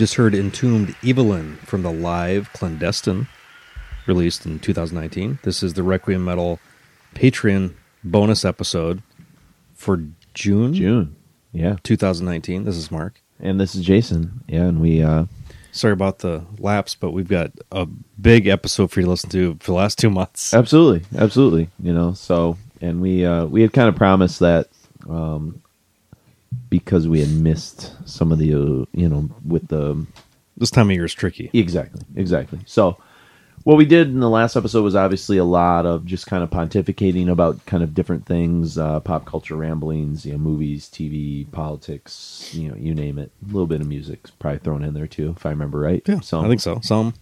just heard Entombed Evilyn from the live Clandestine, released in 2019. This is the Requiem Metal Patreon bonus episode for June, June. Yeah. 2019. This is Mark. And this is Jason. Yeah, and we uh Sorry about the lapse, but we've got a big episode for you to listen to for the last two months. absolutely, absolutely, you know, so and we uh we had kind of promised that um because we had missed some of the uh, you know with the This time of year is tricky. Exactly, exactly. So, what we did in the last episode was obviously a lot of just kind of pontificating about kind of different things, uh, pop culture ramblings, you know, movies, TV, politics, you know, you name it. A little bit of music probably thrown in there too, if I remember right. Yeah, so I think so. Some.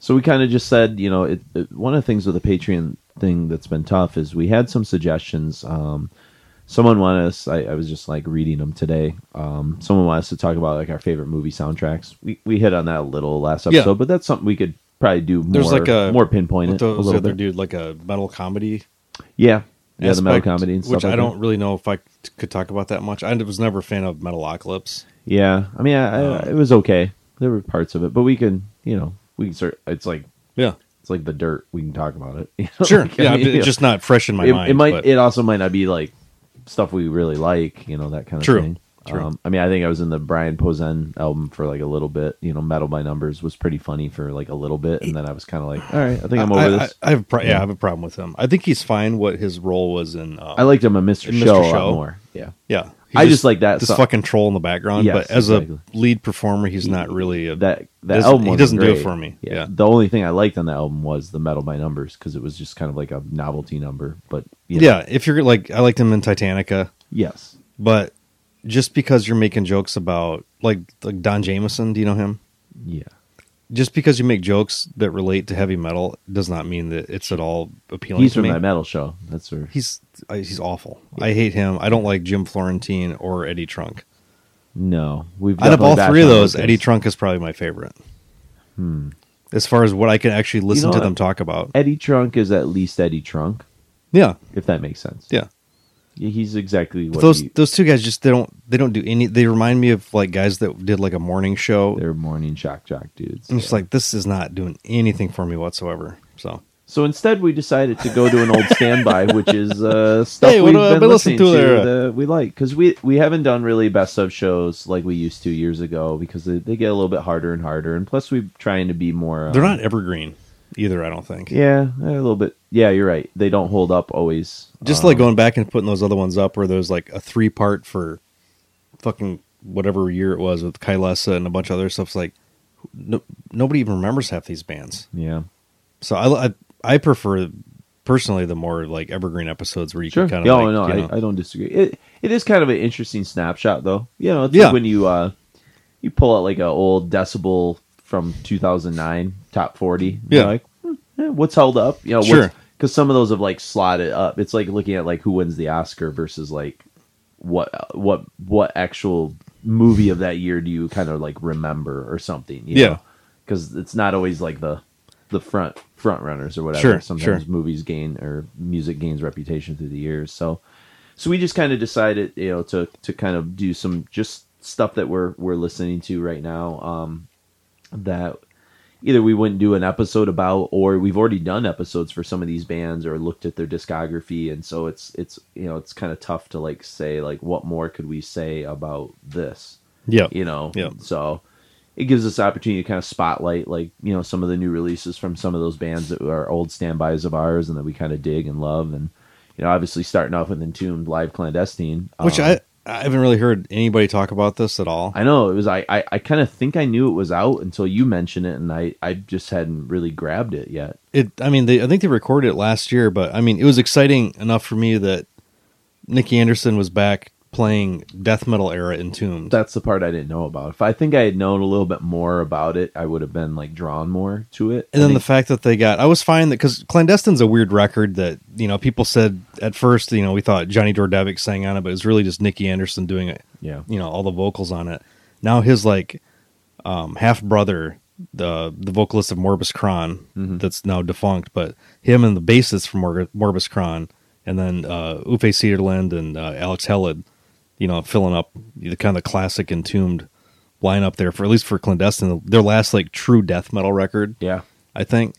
so we kind of just said, you know, it, it, one of the things with the Patreon thing that's been tough is we had some suggestions. Um, someone wanted us. I, I was just like reading them today. Um, someone wanted us to talk about like our favorite movie soundtracks. We we hit on that a little last Yeah. episode, but that's something we could probably do more. There's like a more pinpoint it the- a little other bit. dude like a metal comedy. Yeah, yeah, the metal aspect, comedy and stuff. which like I that. don't really know if I could talk about that much. I was never a fan of Metalocalypse. Yeah, I mean, I, I, Um, it was okay. There were parts of it, but we can, you know, we can start. It's like Yeah, it's like the dirt. We can talk about it. You know, sure. like, yeah, mean, it's just not fresh in my it, mind. it might. but- It also might not be like stuff we really like. You know that kind of True. thing. True. Um, I mean, I think I was in the Brian Posehn album for like a little bit. You know, Metal by Numbers was pretty funny for like a little bit, and then I was kind of like, all right, I think I'm over I, this. I, I have a pro- yeah, I have a problem with him. I think he's fine. What his role was in. Um, I liked him in Mr. In Mr. Show Show. more. Yeah. yeah, I just like that this song. fucking troll in the background. Yes, but as exactly. a lead performer, he's not really a, that that doesn't- album he doesn't do it for me. Yeah. The only thing I liked on the album was the Metal by Numbers because it was just kind of like a novelty number. But you know, yeah. If you're like, I liked him in Titanica, yes, but just because you're making jokes about like like Don Jamieson, do you know him? yeah, Just because you make jokes that relate to heavy metal does not mean that it's at all appealing he's to from me. that metal show. That's where he's he's awful. I hate him. I don't like Jim Florentine or Eddie Trunk. no, we've Out of all three of those, Eddie Trunk is probably my favorite. Hmm. As far as what I can actually listen know to what? them talk about. Eddie Trunk is at least Eddie Trunk, Yeah, if that makes sense. yeah. Yeah, he's exactly what those he, those two guys just they don't they don't do any. They remind me of like guys that did like a morning show. they're morning shock jock dudes. I'm just like this is not doing anything for me whatsoever. So So instead, we decided to go to an old standby, which is uh, stuff Hey, we've do been listening to, that we like because we we haven't done really best of shows like we used to years ago because they, they get a little bit harder and harder, and plus we're trying to be more. Um, they're not evergreen either. I don't think. Yeah, a little bit. Yeah, you're right. They don't hold up always. Just Um, like going back and putting those other ones up where there's like a three part for fucking whatever year it was with Kylesa and a bunch of other stuff. It's like no, nobody even remembers half these bands. Yeah, So I, I I prefer personally the more like evergreen episodes where you sure. can kind Yeah, of oh, like, no, you know, I, I don't disagree. It it is kind of an interesting snapshot, though. You know, it's Yeah. like when you uh you pull out like an old decibel from 2009 top 40. Yeah. like hmm, eh, what's held up? You know, Sure. Because some of those have like slotted up. It's like looking at like who wins the Oscar versus like what what what actual movie of that year do you kind of like remember or something? You Yeah. because it's not always like the the front front runners or whatever. Sure, Sometimes sure. movies gain or music gains reputation through the years. So so we just kind of decided, you know, to to kind of do some just stuff that we're we're listening to right now. Um, that either we wouldn't do an episode about, or we've already done episodes for some of these bands, or looked at their discography, and so it's it's you know it's kind of tough to like say like what more could we say about this, yeah, you know? Yeah. So it gives us opportunity to kind of spotlight like you know some of the new releases from some of those bands that are old standbys of ours and that we kind of dig and love and you know obviously starting off with entombed live clandestine which um, I I haven't really heard anybody talk about this at all. I know it was I I, I kind of think I knew it was out until you mentioned it and I I just hadn't really grabbed it yet It I mean they I think they recorded it last year, but I mean it was exciting enough for me that Nicke Andersson was back playing death metal era Entombed. that's the part I didn't know about if I think I had known a little bit more about it I would have been like drawn more to it And I then the fact that they got, I was fine that because Clandestine's a weird record that, you know, people said at first, you know, we thought Johnny Dordevic sang on it, but it was really just Nicke Andersson doing it, yeah you know, all the vocals on it. Now his like um, half brother, the the vocalist of Morbus Chron, Mhm. that's now defunct, but him and the bassist from Mor- Morbus Chron, and then uh, Uffe Cederlund and uh, Alex Hellid, you know, filling up the kind of classic Entombed lineup there for at least for Clandestine, their last like true death metal record. yeah I think.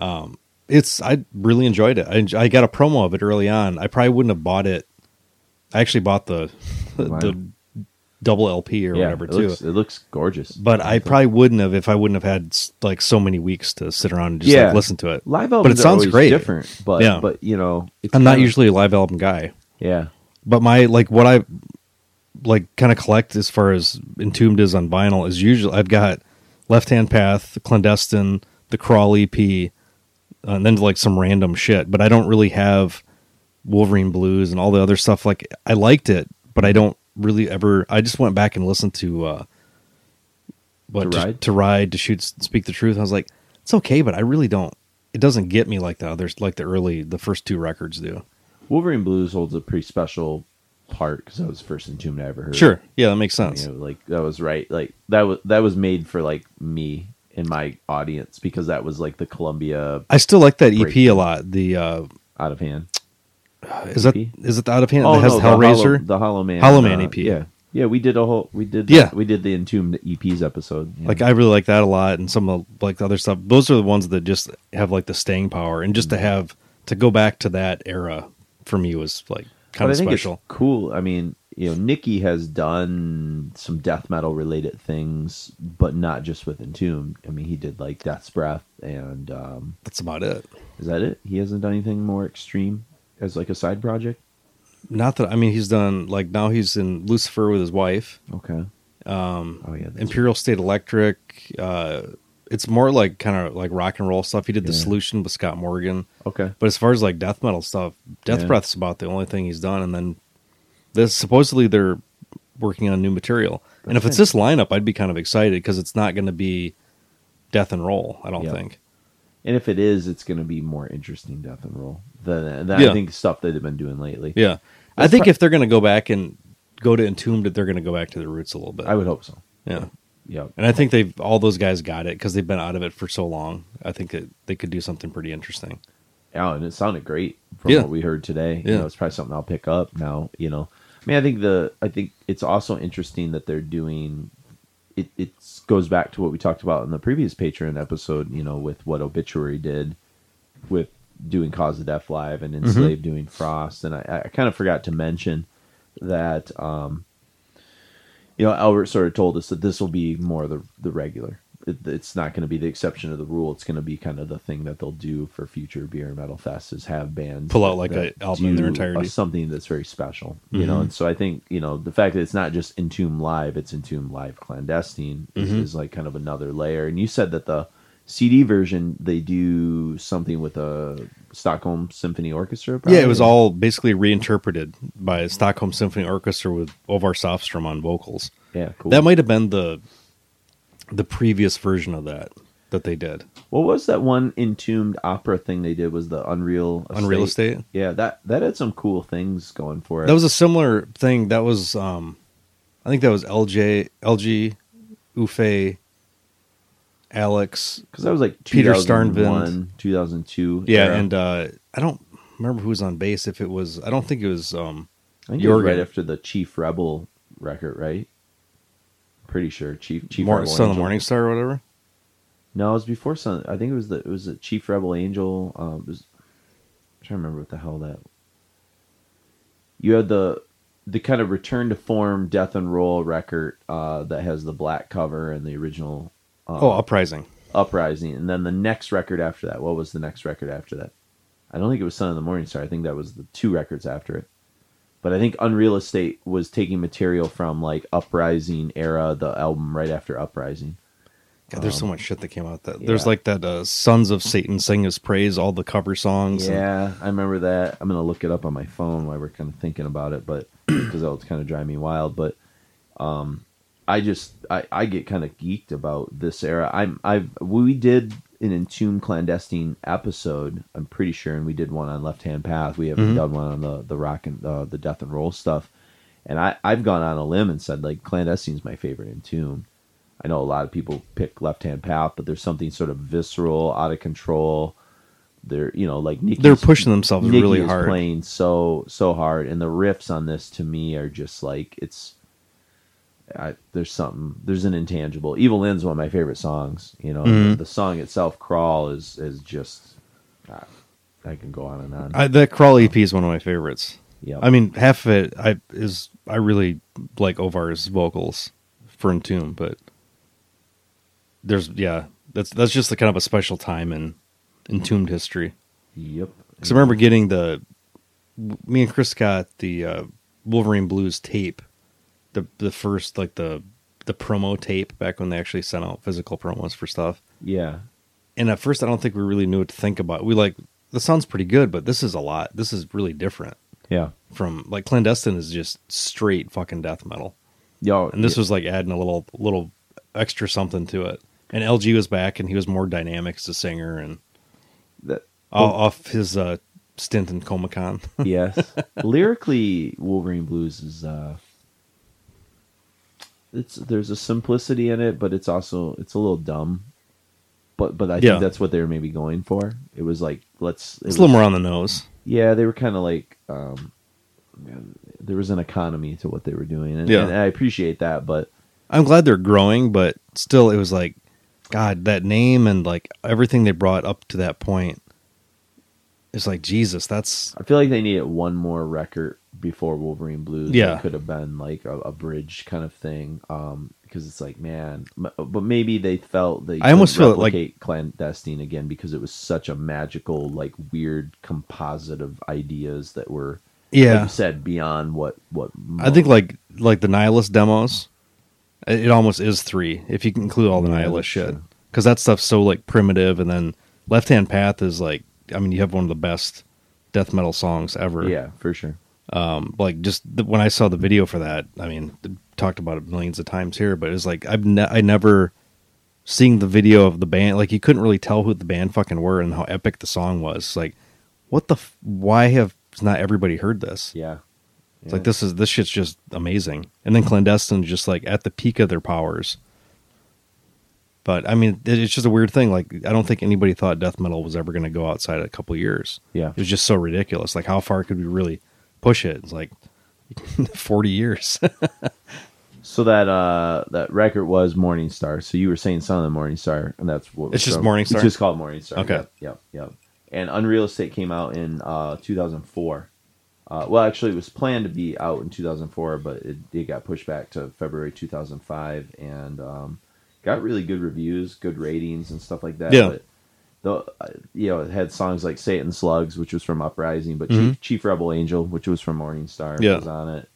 Um, it's I really enjoyed it. I, I got a promo of it early on. I probably wouldn't have bought it. I actually bought the the double LP or yeah whatever it too. looks, it looks gorgeous but I probably wouldn't have if I wouldn't have had like so many weeks to sit around and just Yeah. like listen to it. live But it sounds great. different but Yeah. but you know it's I'm not kinda- usually a live album guy, yeah but my like what I like kind of collect as far as Entombed is on vinyl is usually I've got Left Hand Path, Clandestine, the Crawl EP, uh, and then like some random shit. But I don't really have Wolverine Blues and all the other stuff. Like I liked it, but I don't really ever. I just went back and listened to uh, what To Ride? to ride to shoot speak the truth. I was like, it's okay, but I really don't. It doesn't get me like the others, like the early, the first two records do. Wolverine Blues holds a pretty special part because that was the first Entombed I ever heard. Sure, yeah, that makes You sense. know, like that was right. Like that was that was made for like me and my audience because that was like the Columbia I still like that EP a lot. The uh, out of hand. is that EP? is it the out of hand Oh that has no, the Hellraiser? the Hollow, the Hollow Man, Hollow Man uh, EP. Yeah, Yeah, we did a whole. We did. Yeah. we did the Entombed EPs episode. yeah. Like I really like that a lot, and some of like the other stuff. Those are the ones that just have like the staying power, and just to Mm-hmm. have to go back to that era for me was like kind of I think special. it's cool. I mean, you know, Nicke has done some death metal related things, but not just with Entombed. I mean, he did like Death's Breath, and um, That's about it. is that it? He hasn't done anything more extreme as like a side project. Not that I mean he's done like now he's in Lucifer with his wife, Okay. um, Oh yeah. that's Imperial State Electric. Uh, it's more like kind of like rock and roll stuff. He did the Solution with Scott Morgan, Okay. but as far as like death metal stuff, Death Yeah. Breath's about the only thing he's done. And then this supposedly they're working on new material. and if it's this lineup, I'd be kind of excited because it's not going to be death and roll. I don't Yeah. think. And if it is, it's going to be more interesting death and roll than, than Yeah. I think stuff that they've been doing lately. Yeah, I think pro- if they're going to go back and go to Entombed, they're going to go back to the roots a little bit. I would hope so. yeah. Yeah. And I think they've all those guys got it because they've been out of it for so long. I think that they could do something pretty interesting. Yeah, and it sounded great from Yeah. what we heard today. You Yeah. know, it's probably something I'll pick up now. You know, I mean, I think the I think it's also interesting that they're doing. It it goes back to what we talked about in the previous Patreon episode. You know, with what Obituary did with doing Cause of Death live and Enslaved doing Frost, and I, I kind of forgot to mention that. um you know, Albert sort of told us that this will be more the the regular. It, it's not going to be the exception of the rule. It's going to be kind of the thing that they'll do for future beer and metal fests is have bands Pull out like an album in their entirety. something that's very special. You know, Mhm. and so I think you know the fact that it's not just Entomb live, it's Entomb live clandestine is, Mhm. is like kind of another layer. And you said that the CD version they do something with a Stockholm Symphony Orchestra. Yeah, it was all basically reinterpreted by Stockholm Symphony Orchestra with Orvar Säfström on vocals. yeah cool. That might have been the the previous version of that that they did. What was that one entombed opera thing they did? Was the Unreal Unreal Estate. Yeah, that that had some cool things going for it. That was a similar thing. That was um I think that was LJ LG Uffe Alex because that was like Peter 2001, 2002. Yeah, era. and uh I don't remember who was on bass if it was I don't think it was um I think it was right after the Chief Rebel record, right? Pretty sure Chief Chief Mor- Rebel Son of the Morning Star or whatever. No, it was before Son. I think it was the it was the Chief Rebel Angel. Um, it was, I'm trying to remember what the hell that. You had the the kind of return to form Death and Roll record uh, that has the black cover and the original. Uh, Oh, Uprising. Uprising, and then the next record after that. What was the next record after that? I don't think it was Son of the Morning Star. I think that was the two records after it. But I think Unreal Estate was taking material from like Uprising era, the album right after Uprising. God, there's so Um, much shit that came out that there's like that uh, Sons of Satan sing his praise, all the cover songs. and- Yeah, I remember that. I'm gonna look it up on my phone while we're kind of thinking about it, but because that would kind of drive me wild. But um, I just I, I get kind of geeked about this era. I'm I've we did an Entomb clandestine episode. I'm pretty sure, and we did one on Left Hand Path. We haven't Mhm. done one on the the rock and uh, the death and roll stuff. And I I've gone on a limb and said like clandestine's my favorite Entomb. I know a lot of people pick Left Hand Path, but there's something sort of visceral, out of control. They're you know like Nicke's, They're pushing themselves Nikki really hard. playing so so hard, and the riffs on this to me are just like it's. I, there's something. There's an intangible. Evil End's one of my favorite songs. You know, Mhm. the, the song itself, "Crawl," is is just. Uh, I can go on and on. I, that Crawl EP is one of my favorites. yeah, I mean, half of it I is I really like Orvar's vocals for Entomb, but there's yeah, that's that's just the kind of a special time in Entombed history. yep. Because I remember getting the me and Chris got the uh, Wolverine Blues tape, the the first like the the promo tape back when they actually sent out physical promos for stuff. Yeah, And at first, I don't think we really knew what to think about. We like this sounds pretty good, but this is a lot. This is really different yeah. from like clandestine is just straight fucking death metal, Yo, and this yeah, was like adding a little little extra something to it. And LG was back, and he was more dynamic as a singer, and that, o- off his uh, stint in Comecon. yes. Lyrically, Wolverine Blues is uh it's there's a simplicity in it, but it's also it's a little dumb. But but I Yeah. think that's what they were maybe going for. It was like let's it it's was, a little more on the nose. Yeah, they were kind of like um there was an economy to what they were doing, and, Yeah. and I appreciate that. But I'm glad they're growing, but still, it was like, God, that name and like everything they brought up to that point is like Jesus. That's I feel like they needed one more record before Wolverine Blues. Yeah. it could have been like a, a bridge kind of thing. Um, because it's like, man, m- but maybe they felt they. I almost feel like- clandestine again because it was such a magical, like weird composite of ideas that were, like yeah. you said, beyond what what. I think like like the Nihilist demos, it it almost is three if you can include all the Yeah, Nihilist shit because that stuff's so like primitive. And then Left Hand Path is like, I mean, you have one of the best death metal songs ever. yeah, for sure. Um like just the, when i saw the video for that i mean talked about it millions of times here but it's like i've ne- i never seeing the video of the band like you couldn't really tell who the band fucking were and how epic the song was. Like what the f- why have not everybody heard this? Yeah, it's like this is this shit's just amazing. And then clandestine just like at the peak of their powers. But i mean it, it's just a weird thing. Like i don't think anybody thought death metal was ever going to go outside a couple years. Yeah, it was just so ridiculous. Like, how far could we really push it? It's like forty years. So that uh that record was Morning Star. So you were saying Son of the Morning Star, and that's what It's just from- Morning Star? It's just called Morning Star. Okay. Yep, yep, yep. And Unreal Estate came out in uh 2004. Uh, well, actually, it was planned to be out in 2004, but it, it got pushed back to February 2005, and um, got really good reviews, good ratings, and stuff like that. Yeah. But the uh, you know it had songs like Satan Slugs, which was from Uprising, but Mhm. Chief, Chief Rebel Angel, which was from Morning Star, Yeah. was on it.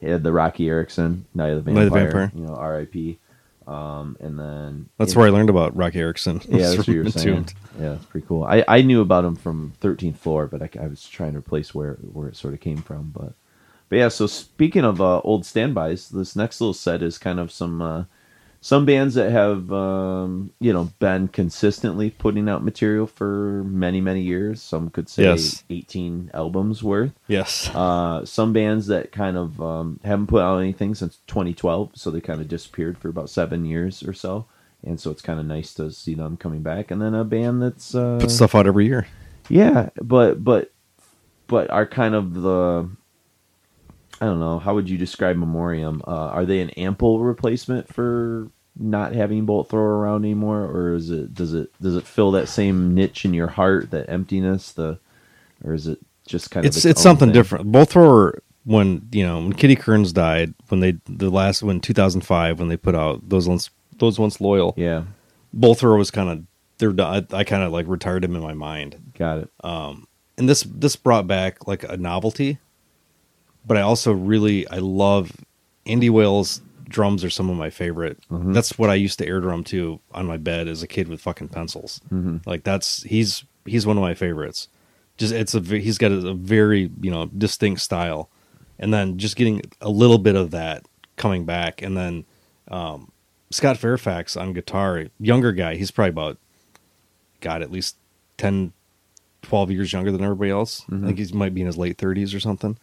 It had the Roky Erickson, Night of the Vampire, of the Vampire. you know, R.I.P. Um, and then That's where I learned about Roky Erickson. Yeah, that's what you were saying. Yeah, it's pretty cool. I, I knew about him from 13th Floor, but I, I was trying to replace where where it sort of came from. But but yeah, so speaking of uh, old standbys, this next little set is kind of some uh, some bands that have um, you know been consistently putting out material for many many years. Some could say Yes. 18 albums worth. Yes. Uh, some bands that kind of um, haven't put out anything since 2012, so they kind of disappeared for about seven years or so. And so it's kind of nice to see them coming back. And then a band that's uh, Put stuff out every year. yeah, but but but are kind of the I don't know how would you describe Memoriam? Uh, are they an ample replacement for not having Bolt Thrower around anymore, or is it does it does it fill that same niche in your heart, that emptiness, the or is it just kind of It's it's own something thing? different. Both were when you know when Kitty Kearns died when they the last when 2005 when they put out those once those once loyal. Yeah, Bolthrower was kind of they're done. I, I kind of like retired him in my mind. got it. Um, and this this brought back like a novelty but i also really i love Andy Whale's drums are some of my favorite. Mhm. that's what i used to air drum to on my bed as a kid with fucking pencils. Mhm. like that's he's he's one of my favorites. Just it's a he's got a, a very you know distinct style. And then just getting a little bit of that coming back. And then um scott fairfax on guitar younger guy he's probably about god at least 10 12 years younger than everybody else. Mhm. i think he might be in his late 30s or something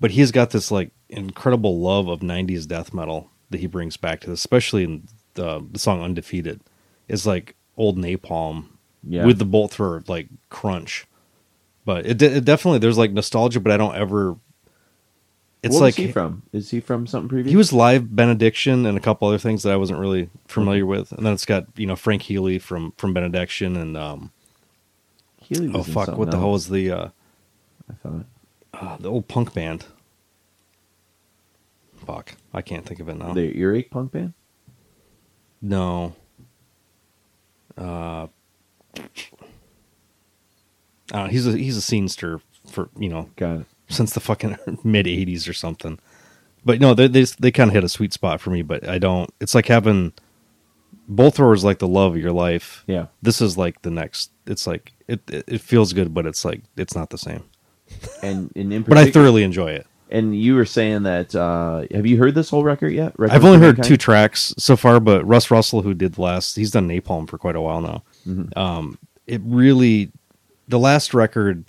but he's got this like incredible love of 90s death metal that he brings back to this especially in the, the song undefeated it's like old napalm Yeah, with the bolt thrower like crunch but it, it definitely there's like nostalgia but i don't ever it's what like he from? Is he from something previous? he was live benediction and a couple other things that i wasn't really familiar with and then it's got you know frank healy from from benediction and um Healy oh fuck what the hell else, was the uh, I thought. Uh the old punk band fuck i can't think of it now The earache punk band. no uh uh, he's a he's a scenester for you know Got it. since the fucking mid '80s or something. But no, they they, they kind of hit a sweet spot for me. But I don't. It's like having both throwers like the love of your life. Yeah. This is like the next. It's like it it, it feels good, but it's like it's not the same. And, and in But I thoroughly enjoy it. And you were saying that uh, have you heard this whole record yet? Record I've only heard two tracks so far, but Russ Russell, who did the last, he's done Napalm for quite a while now. Mhm. Um, it really, the last record,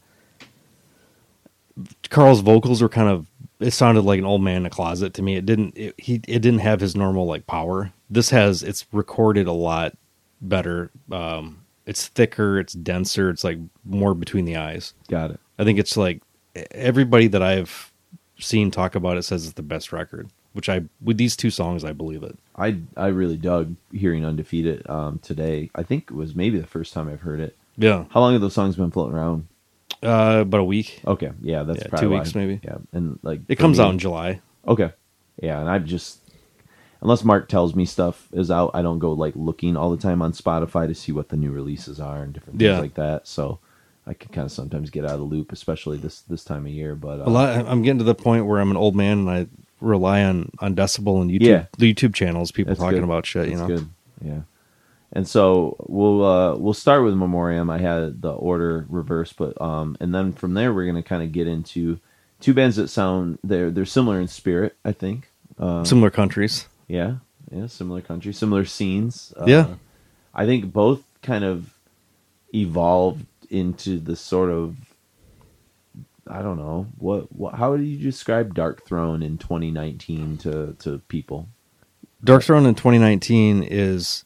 Karl's vocals were kind of. It sounded like an old man in a closet to me. It didn't. It, he it didn't have his normal like power. This has. It's recorded a lot better. Um, it's thicker. It's denser. It's like more between the eyes. Got it. I think it's like everybody that I've seen talk about it says it's the best record. Which I with these two songs I believe it. I I really dug hearing Undefeated um, today. I think it was maybe the first time I've heard it. Yeah, How long have those songs been floating around? uh, about a week. Okay, yeah, that's Yeah, probably two why. weeks maybe. Yeah, and like It comes me- out in July. Okay, yeah, and I've just unless Mark tells me stuff is out, I don't go like looking all the time on Spotify to see what the new releases are and different things Yeah. like that. So I can kind of sometimes get out of the loop, especially this this time of year. But uh, A lot. I'm getting to the point where I'm an old man and I rely on on Decibel and YouTube Yeah. the YouTube channels. People That's talking good. about shit. you That's know. good. Yeah. And so we'll uh, we'll start with Memoriam. I had the order reversed, but um, and then from there we're gonna kind of get into two bands that sound they're they're similar in spirit. I think. Uh, Similar countries. yeah, yeah, similar country, similar scenes. Uh, Yeah. I think both kind of evolved into the sort of I don't know what, what how would you describe Darkthrone in 2019 to to people? Darkthrone in 2019 is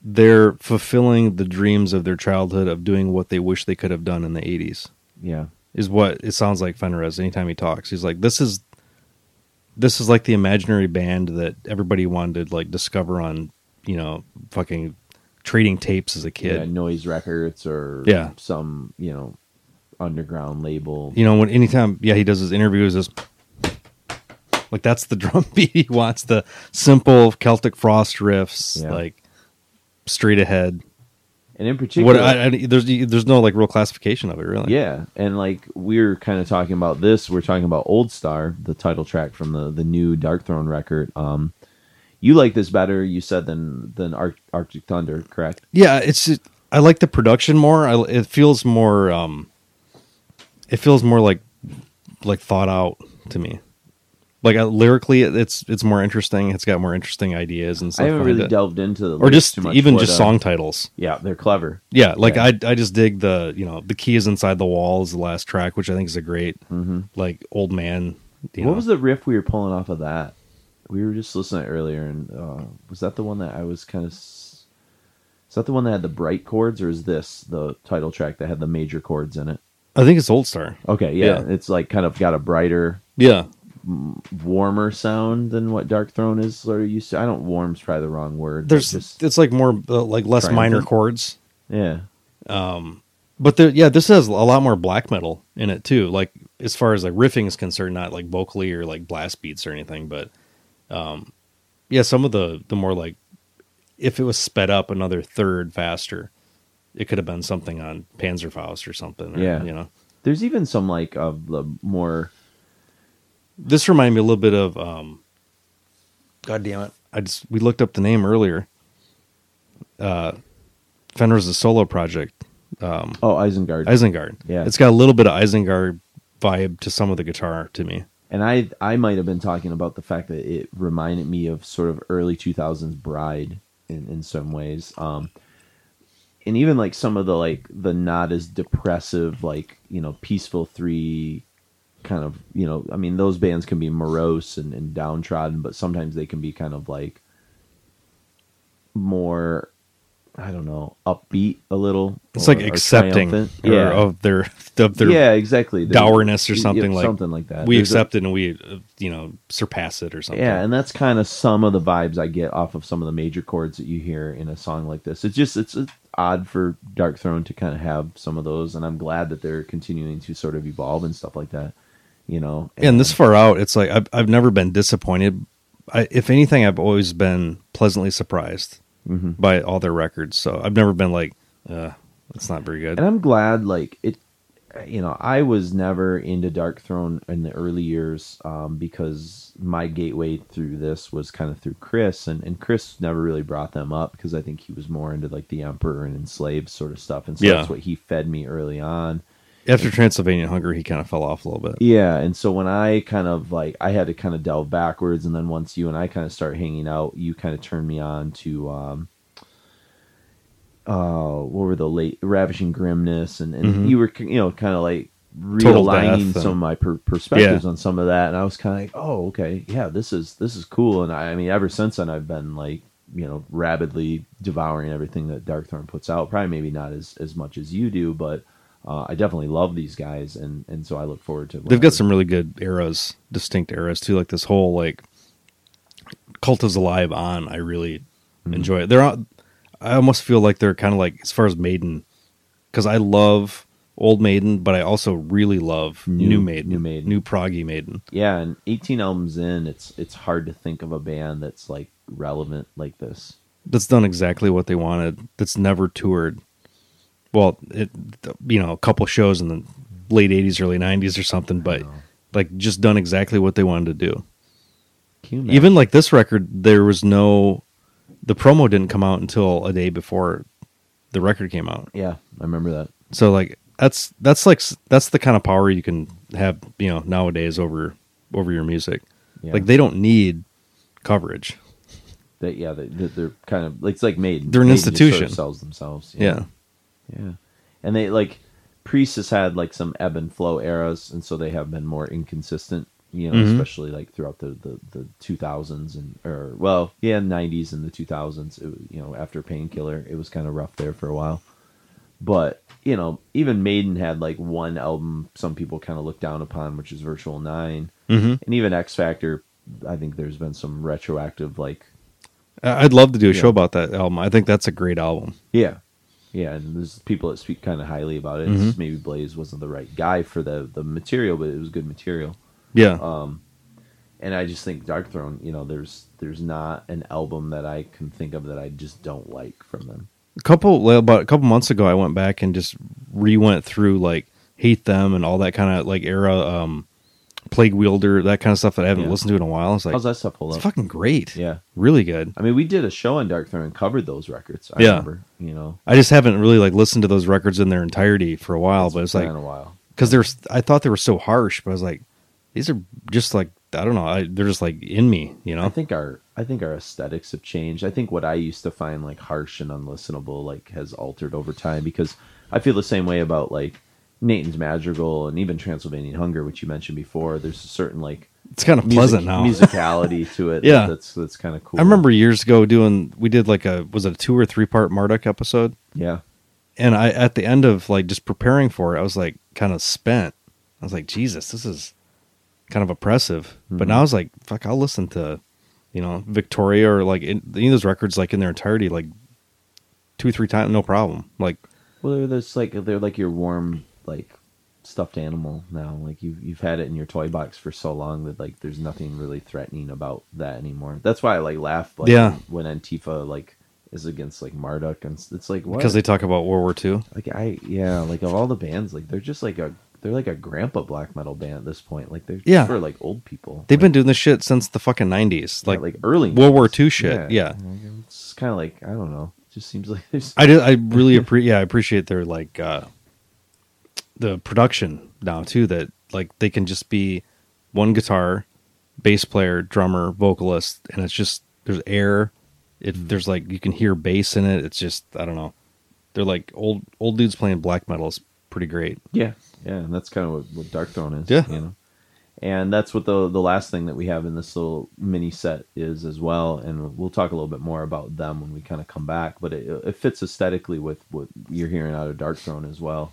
they're fulfilling the dreams of their childhood of doing what they wish they could have done in the 80s. Yeah, Is what it sounds like Fenriz anytime he talks. He's like, this is this is like the imaginary band that everybody wanted to like discover on, you know, fucking trading tapes as a yeah, kid. noise records or Yeah. some you know underground label. You know, when anytime yeah, he does his interviews is like that's the drum beat he wants, the simple Celtic frost riffs, Yeah. like straight ahead. And in particular, What I, I, there's there's no like real classification of it really. yeah, and like we're kind of talking about this. We're talking about Old Star, the title track from the the new Darkthrone record. Um, you like this better, you said, than than Arc, Arctic Thunder, correct? Yeah, it's I like the production more. I, it feels more um it feels more like like thought out to me. Like uh, lyrically it's it's more interesting. It's got more interesting ideas and stuff. I haven't really it. delved into the or just too much, even just uh, song titles. Yeah, they're clever. Yeah, like Yeah. I I just dig the, you know, the key is inside the wall is the last track, which I think is a great hmm like old man. You What know. was the riff we were pulling off of that? We were just listening earlier, and uh, was that the one that I was kind of? Is that the one that had the bright chords, or is this the title track that had the major chords in it? I think it's Old Star. Okay, yeah, Yeah. it's like kind of got a brighter, Yeah. warmer sound than what Darkthrone is sort of used to. I don't. Warm's probably the wrong word. There's just it's like more uh, like less minor chords. yeah, But there, yeah, this has a lot more black metal in it too. Like as far as like riffing is concerned, not like vocally or like blast beats or anything, but um, yeah, some of the the more like if it was sped up another third faster, it could have been something on Panzerfaust or something. or, Yeah. you know, there's even some like of the more. this reminded me a little bit of. um God damn it! I just we looked up the name earlier. Uh, Fenriz's a solo project. Um, Oh, Isengard. Isengard. Yeah. It's got a little bit of Isengard vibe to some of the guitar to me. And I I might have been talking about the fact that it reminded me of sort of early 2000s Bride in in some ways. Um and even like some of the like the not as depressive like, you know, Peaceville 3 kind of, you know, I mean those bands can be morose and, and downtrodden, but sometimes they can be kind of like more I don't know, upbeat a little. It's or- like accepting or yeah. of their of their yeah, exactly. Dourness or yeah, something like something like that. we There's a- accept it and we you know surpass it or something. Yeah, and that's kind of some of the vibes I get off of some of the major chords that you hear in a song like this. It's just it's, it's odd for Darkthrone to kind of have some of those, and I'm glad that they're continuing to sort of evolve and stuff like that. You know, and this far out, it's like I've I've never been disappointed. I, if anything, I've always been pleasantly surprised Mhm. by all their records. So I've never been like, uh, it's not very good. and I'm glad like it. You know, I was never into Darkthrone in the early years um, because my gateway through this was kind of through Chris, and, and Chris never really brought them up because I think he was more into like the Emperor and enslaved sort of stuff, and so Yeah. that's what he fed me early on. After Transilvania Hunger, he kind of fell off a little bit. Yeah, and so when I kind of like I had to kind of delve backwards, and then once you and I kind of start hanging out, you kind of turned me on to um, uh, what were the late ravishing grimness, and and Mhm. you were you know kind of like realigning some of my per- perspectives Yeah. on some of that, and I was kind of like, oh, okay, yeah, this is this is cool, and I, I mean, ever since then, I've been like you know rabidly devouring everything that Darkthrone puts out. Probably maybe not as as much as you do, but uh, I definitely love these guys, and and so I look forward to. They've got some really good eras, distinct eras too. Like this whole like Cult is Alive on. I really Mm-hmm. enjoy it. They're on, I almost feel like they're kind of like as far as Maiden, because I love old Maiden, but I also really love New- new, Maiden, new Maiden. new proggy Maiden. yeah, and 18 albums in, it's it's hard to think of a band that's like relevant like this. That's done exactly what they wanted. That's never toured. Well, it you know a couple shows in the late '80s, early '90s or something, but like just done exactly what they wanted to do. Can you imagine? Even like this record, there was no the promo didn't come out until a day before the record came out. yeah, I remember that. So like that's that's like that's the kind of power you can have, you know, nowadays over over your music. Yeah. Like they don't need coverage. That yeah, they, they- they're kind of it's like made. They're an Maiden just sort of institution. sells themselves. Yeah. Yeah, and they like Priest has had like some ebb and flow eras, and so they have been more inconsistent. You know, Mhm. especially like throughout the the the two thousands and or well, yeah, nineties and the two thousands. You know, after Painkiller, it was kind of rough there for a while. But you know, even Maiden had like one album some people kind of look down upon, which is Virtual Nine, hmm and even X Factor. I think there's been some retroactive like I'd love to do a show about that album. I think that's a great album. Yeah, yeah, and there's people that speak kind of highly about it. Mhm. maybe Blaze wasn't the right guy for the the material, but it was good material. Yeah. Um, and I just think Darkthrone, you know, there's there's not an album that I can think of that I just don't like from them. a couple well, about a couple months ago I went back and just re-went through like Hate Them and all that kind of like era um Plague Wielder, that kind of stuff that I haven't Yeah. listened to in a while. It's like How's that stuff hold it's up? fucking great. Yeah, Really good. I mean, we did a show on Darkthrone and covered those records. I Yeah. remember, you know, I just haven't really like listened to those records in their entirety for a while, but it's been like a while. because they're I thought they were so harsh, but I was like, these are just like I don't know, I, they're just like in me, you know. I think our I think our aesthetics have changed. I think what I used to find like harsh and unlistenable like has altered over time because I feel the same way about like Nattens Madrigal and even Transilvanian Hunger, which you mentioned before. There's a certain like It's kind of music- pleasant now. musicality to it. Yeah. that's that's kind of cool. I remember years ago doing we did like a was it a two or three part Marduk episode, yeah, and I at the end of like just preparing for it, I was like kind of spent. I was like, Jesus, this is kind of oppressive. But Mhm. now I was like, fuck, I'll listen to, you know, Viktoria or like in, any of those records like in their entirety, like two three times, no problem. Like well, they're this like they're like your warm like stuffed animal now. Like you you've had it in your toy box for so long that like there's nothing really threatening about that anymore. That's why I like laugh like Yeah. when Antifa like is against like Marduk and it's like what because they talk about World War II. like I yeah like of all the bands like they're just like a they're like a grandpa black metal band at this point like they're Yeah. for like old people They've like, been doing this shit since the fucking nineties, yeah, like, like early World War II shit. Yeah, Like, it's kind of like I don't know it just seems like there's I do. I really appreciate. Yeah, I appreciate their like uh, the production now too. That like they can just be one guitar, bass player, drummer, vocalist, and it's just there's air. It Mm-hmm. there's like you can hear bass in it. It's just I don't know. They're like old old dudes playing black metal is pretty great. Yeah, yeah, and that's kind of what, what Darkthrone is. Yeah. you know, and that's what the the last thing that we have in this little mini set is as well. And we'll talk a little bit more about them when we kind of come back. But it, it fits aesthetically with what you're hearing out of Darkthrone as well.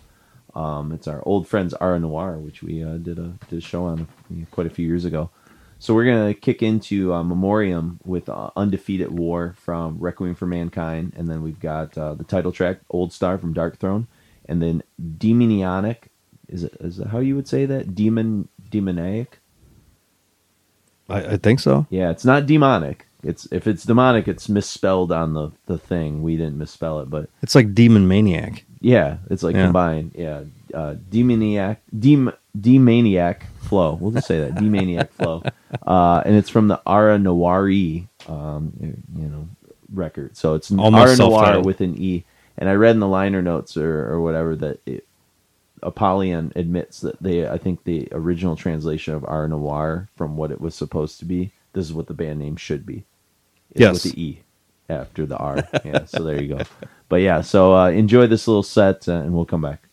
Um, it's our old friends Aura Noir, which we uh, did a did a show on quite a few years ago. So we're gonna kick into uh, Memoriam with uh, Undefeated War from Requiem for Mankind, and then we've got uh, the title track Old Star from Darkthrone, and then Demonionic. Is it is it how you would say that? Demon demoniac? I, I think so. Yeah, it's not demonic. It's if it's demonic, it's misspelled on the the thing. We didn't misspell it, but It's like Demon Maniac. yeah, it's like Yeah. combined. Yeah, uh, demoniac, dem, demaniac flow. We'll just say that demaniac flow, uh, and it's from the Aura Noire, um, you know, record. So it's Almost Aura Noir with an E. And I read in the liner notes or, or whatever that it, Apollyon admits that they, I think the original translation of Aura Noir from what it was supposed to be, this is what the band name should be. Yes. With the E after the R. yeah, so there you go. But yeah, so uh, enjoy this little set uh, and we'll come back.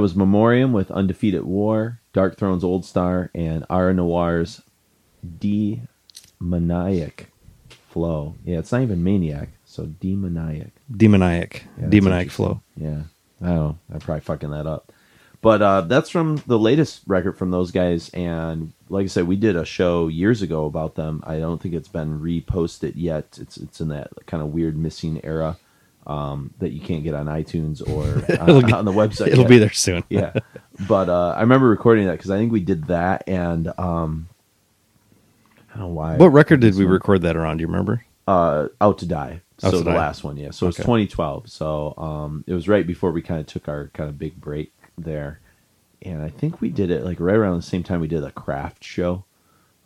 Was Memoriam with Undefeated War, Darkthrone's Old Star, and Aura Noir's Demoniac Flow. Yeah, it's not even Maniac, so Demoniac. Demoniac. Yeah, Demoniac flow. Yeah, I. I'm probably fucking that up. But uh, that's from the latest record from those guys. And like I said, we did a show years ago about them. I don't think it's been reposted yet. It's it's in that kind of weird missing era um, that you can't get on iTunes or on, get- on the website. It'll yet. be there soon. yeah. But uh, I remember recording that because I think we did that. And um, I don't know why. What record did we one. record that around? Do you remember? uh out to die Out so to the Die. last one yeah so it was 2012 so um it was right before we kind of took our kind of big break there and i think we did it like right around the same time we did a craft show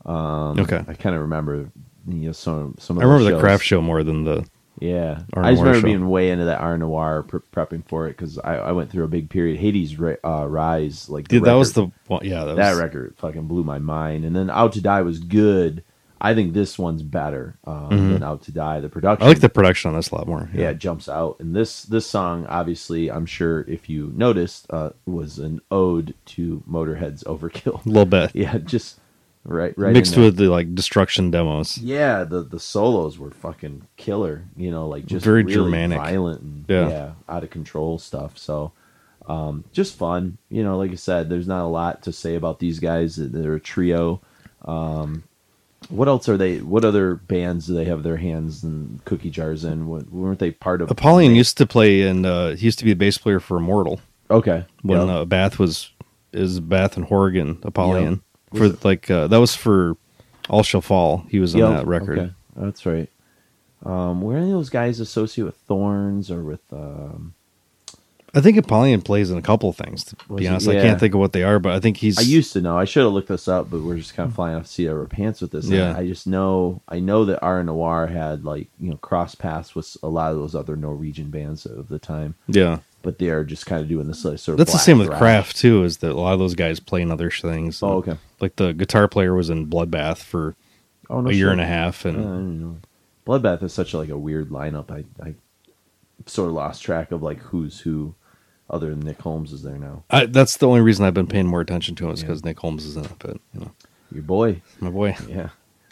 um Okay. i kind of remember you know some some of I remember those the craft show more than the. Yeah Art i just Noir remember show. being way into that Aura Noir pre- prepping for it because I, I went through a big period hades uh, rise like Dude, that was the one. Yeah, that was. record fucking blew my mind and then out to die was good i think this one's better um, than out to die the production Mm-hmm. I like the production on this a lot more. yeah, it jumps out. And this this song, obviously, I'm sure if you noticed, uh, was an ode to Motorhead's Overkill. a little bit yeah, just right, right. mixed with the like destruction demos. yeah, the the solos were fucking killer. You know, like just Very really Germanic. violent, and, Yeah. yeah. out of control stuff. So. Um, just fun, you know. Like I said, there's not a lot to say about these guys. They're a trio. Um, what else are they? What other bands do they have their hands and cookie jars in? What, weren't they part of? Apollyon used to play, and uh, he used to be a bass player for Immortal Okay. when Yep. uh, Bath was is Bath and Horgan Apollyon Yep. For Was like uh, that was for All Shall Fall. He was on that record. Okay. That's right. Um, were any of those guys associated with Thorns or with? Um, I think Apollyon plays in a couple of things. To be honest, I can't think of what they are, but I think he's. I used to know. I should have looked this up, but we're just kind of flying off the seat of our pants with this. Yeah. I just know. I know that Aura Noir had like you know cross paths with a lot of those other Norwegian bands of the time, yeah, but they are just kind of doing this like, sort of. that's the same with. Craft too. Is that a lot of those guys play in other things? Oh, okay. Like the guitar player was in Bloodbath for Oh no, a year shit. and a half, and Yeah, I don't know. Bloodbath is such a, like a weird lineup. I I sort of lost track of like who's who, other than Nick Holmes is there now. I, that's the only reason I've been paying more attention to him is Yeah. because Nick Holmes is in it. But you know, Your boy. my boy. Yeah.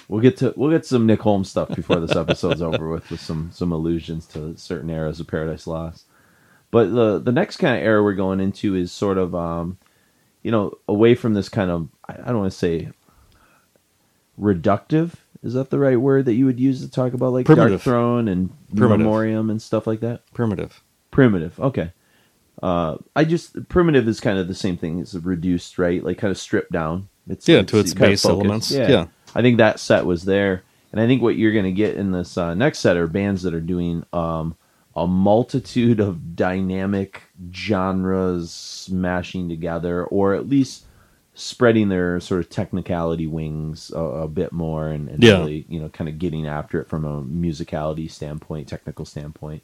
We'll get to we'll get some Nick Holmes stuff before this episode's over with with some some allusions to certain eras of Paradise Lost. But the the next kind of era we're going into is sort of um you know away from this kind of I don't want to say reductive is that the right word that you would use to talk about like Darkthrone and Primitive. Memoriam and stuff like that? Primitive. Primitive. Okay. Uh, I just primitive is kind of the same thing. It's reduced, right? Like kind of stripped down. It's Yeah, to its base elements. Yeah. Yeah. I think that set was there, and I think what you're going to get in this uh, next set are bands that are doing um, a multitude of dynamic genres smashing together, or at least spreading their sort of technicality wings a, a bit more, and, and Yeah. really, you know, kind of getting after it from a musicality standpoint, technical standpoint.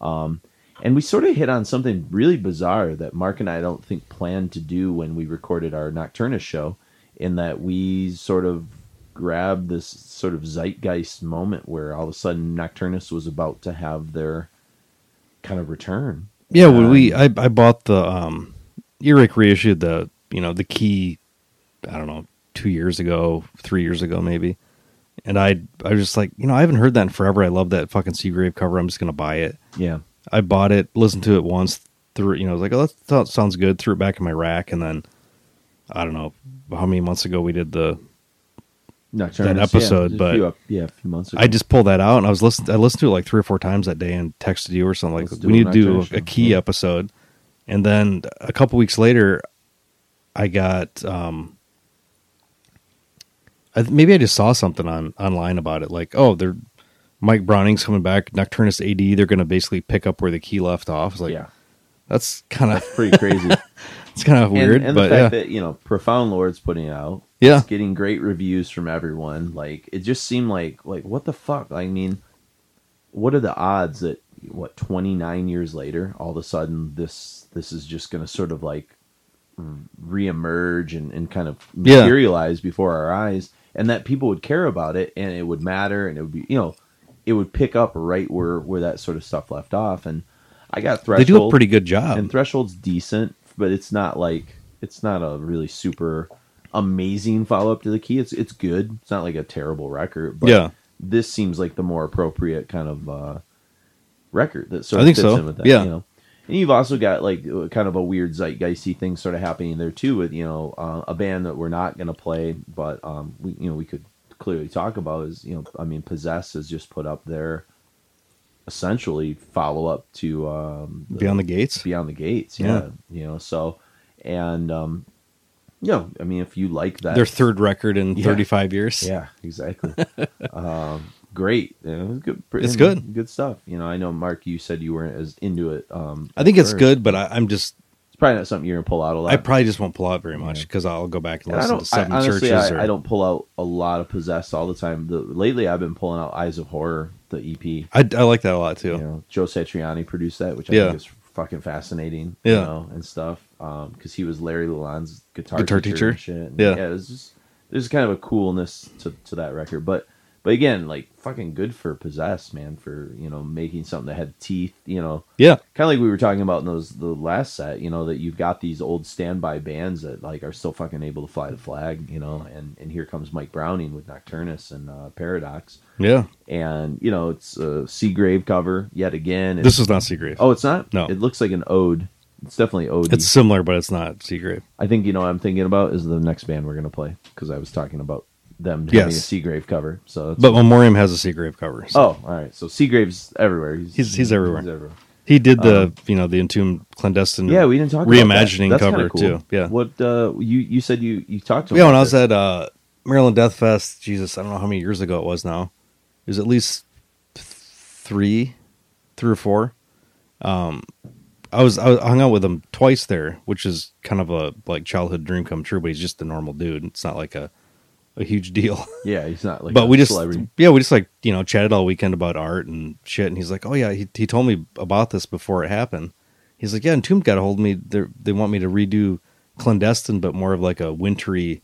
Um, and we sort of hit on something really bizarre that Mark and I don't think planned to do when we recorded our Nocturnus show, in that we sort of grabbed this sort of zeitgeist moment where all of a sudden Nocturnus was about to have their kind of return. Yeah, when we I I bought the um Earache reissued the you know the key I don't know two years ago three years ago maybe, and I I was just like you know I haven't heard that in forever. I love that fucking Seagrave cover. I'm just gonna buy it. yeah, I bought it, listened to it once, threw you know, I was like, oh, that sounds good. Threw it back in my rack, and then I don't know how many months ago we did the. Nocturnus, episode, yeah, but few yeah, a few months ago. I just pulled that out, and I was listening. I listened to it like three or four times that day, and texted you or something like, Let's we need to do a, a key Yeah. episode. And then a couple weeks later, I got um, I, th- maybe I just saw something on online about it, like oh, they're Mike Browning's coming back, Nocturnus AD. They're going to basically pick up where the key left off. It's like yeah, that's kind of pretty crazy. it's kind of weird, and, and but the fact yeah, that you know Profound Lore's putting it out Yeah. it's getting great reviews from everyone like it just seemed like like what the fuck i mean what are the odds that what 29 years later all of a sudden this this is just going to sort of like reemerge and, and kind of Yeah. materialize before our eyes and that people would care about it and it would matter and it would be you know it would pick up right where where that sort of stuff left off and i got Threshold. they do a pretty good job. and threshold's decent but it's not like it's not a really super amazing follow up to the key it's it's good it's not like a terrible record but Yeah. this seems like the more appropriate kind of uh record that sort I of think fits so. in with that Yeah. you know and you've also got like kind of a weird zeitgeisty thing sort of happening there too with you know uh, a band that we're not going to play but um we you know we could clearly talk about is you know i mean possess has just put up their essentially follow up to um Beyond the Gates. beyond the gates yeah, Yeah. you know so and um know i mean if you like that Their third record in Yeah. 35 years. yeah exactly um great it was good It's good. good stuff you know i know mark you said you weren't as into it um I think it's first. good, but I, I'm just it's probably not something you're gonna pull out a lot I probably just won't pull out very much Yeah. because I'll go back and And I listen to I, Seven honestly, Churches. I, or, I don't pull out a lot of possessed all the time. The, lately, I've been pulling out Eyes of Horror, the EP. I, I like that a lot too. You know, Joe Satriani produced that, which I Yeah. think is fucking fascinating. Yeah. you know, and stuff. Um, Because he was Larry Lalonde's guitar, Guitar teacher, teacher? and shit. And Yeah. yeah. It was just there's kind of a coolness to to that record, but but again, like fucking good for possessed, man. For you know making something that had teeth. You know, Yeah, kind of like we were talking about in those the last set, you know, that you've got these old standby bands that like are still fucking able to fly the flag, you know, and and here comes Mike Browning with Nocturnus and uh, Paradox, yeah. and you know it's a Seagrave cover yet again. It's, This is not Seagrave. oh, it's not. No. it looks like an ode. It's definitely ode. it's similar, but it's not Seagrave. I think you know what I'm thinking about is the next band we're gonna play because I was talking about them having Yes. a Seagrave cover. So it's, But Memoriam has a Seagrave cover. so- oh, all right. So Seagrave's everywhere. He's He's- he's everywhere. He's everywhere. he did the um, you know the Entombed clandestine. Yeah, we didn't talk reimagining about that. That's cover kinda cool. too. Yeah, What uh, you you said you you talked to him yeah. When about I was this. at uh, Maryland Death Fest, Jesus, I don't know how many years ago it was now. It was at least th- three, three or four. Um, I was I was- I hung out with him twice there, which is kind of a like childhood dream come true. But he's just a normal dude. It's not like a a huge deal. Yeah, he's not like. but a we just celebrity. yeah we just like you know chatted all weekend about art and shit. And he's like, oh yeah, he he told me about this before it happened. He's like, yeah, Entombed got a hold of me. They they want me to redo clandestine, but more of like a wintry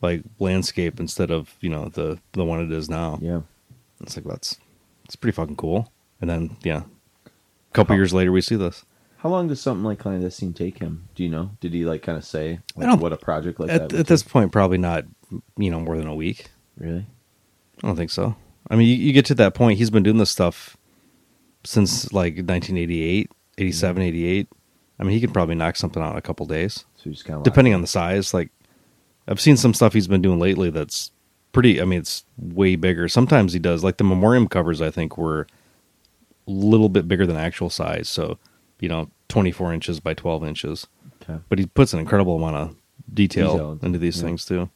like landscape instead of you know the the one it is now. Yeah. It's like that's it's pretty fucking cool. And then yeah, a couple years later we see this. How long does something like clandestine take him? Do you know? Did he like kind of say like, what a project like at, that? at this point, probably not you know more than a week. really? I don't think so. I mean, you, you get to that point. He's been doing this stuff since like 1988, 87, 88. I mean, he could probably knock something out in a couple days, So he's kind of depending on the size. Like, I've seen some stuff he's been doing lately that's pretty. I mean, it's way bigger. Sometimes he does like the memoriam covers. I think were a little bit bigger than actual size. So, you know, 24 inches by 12 inches. Okay. But he puts an incredible amount of detail, Detail, into these yeah. things too.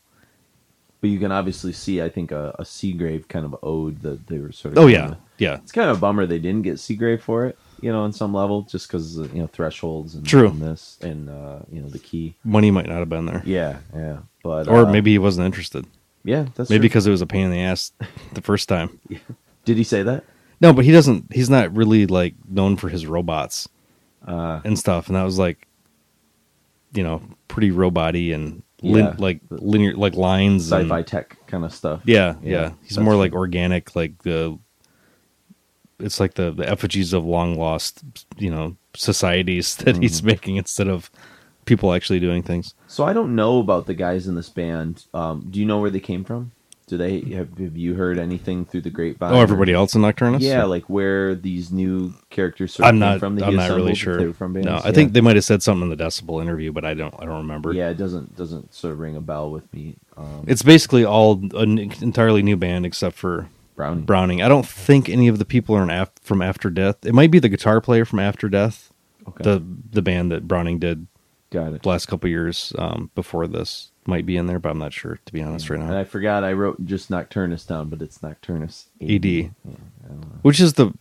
But you can obviously see, I think, a, a Seagrave kind of ode that they were sort of. Oh yeah, yeah. It's kind of a bummer they didn't get Seagrave for it, you know, on some level, just because you know thresholds and, True. and this and uh, you know the key. Money might not have been there. Yeah, yeah, but or uh, maybe he wasn't interested. yeah, that's Maybe true. because it was a pain in the ass the first time. did he say that? No, but he doesn't. He's not really like known for his robots Uh, and stuff. And that was like, you know, pretty robot-y and lin- Yeah. like linear, like lines. and- sci-fi tech kind of stuff. Yeah, Yeah, yeah. He's more true. like organic, like the. It's like the the effigies of long lost, you know, societies that Mm-hmm. he's making instead of people actually doing things. So I don't know about the guys in this band. Um, do you know where they came from? Do they have, have you heard anything through the grapevine? Oh, everybody else in Nocturnus? Yeah, like where these new characters sort of I'm came not. from. that I'm not really sure. From bands? no, I Yeah. think they might have said something in the Decibel interview, but I don't. I don't remember. Yeah, it doesn't doesn't sort of ring a bell with me. Um, It's basically all an entirely new band except for Browning. Browning. I don't think any of the people are in af- from After Death. It might be the guitar player from After Death, Okay, the the band that Browning did got it. the last couple years um, before this. Might be in there, but I'm not sure to be honest right And now. I forgot I wrote just Nocturnus down, but it's Nocturnus AD. Yeah, I don't know. Which is the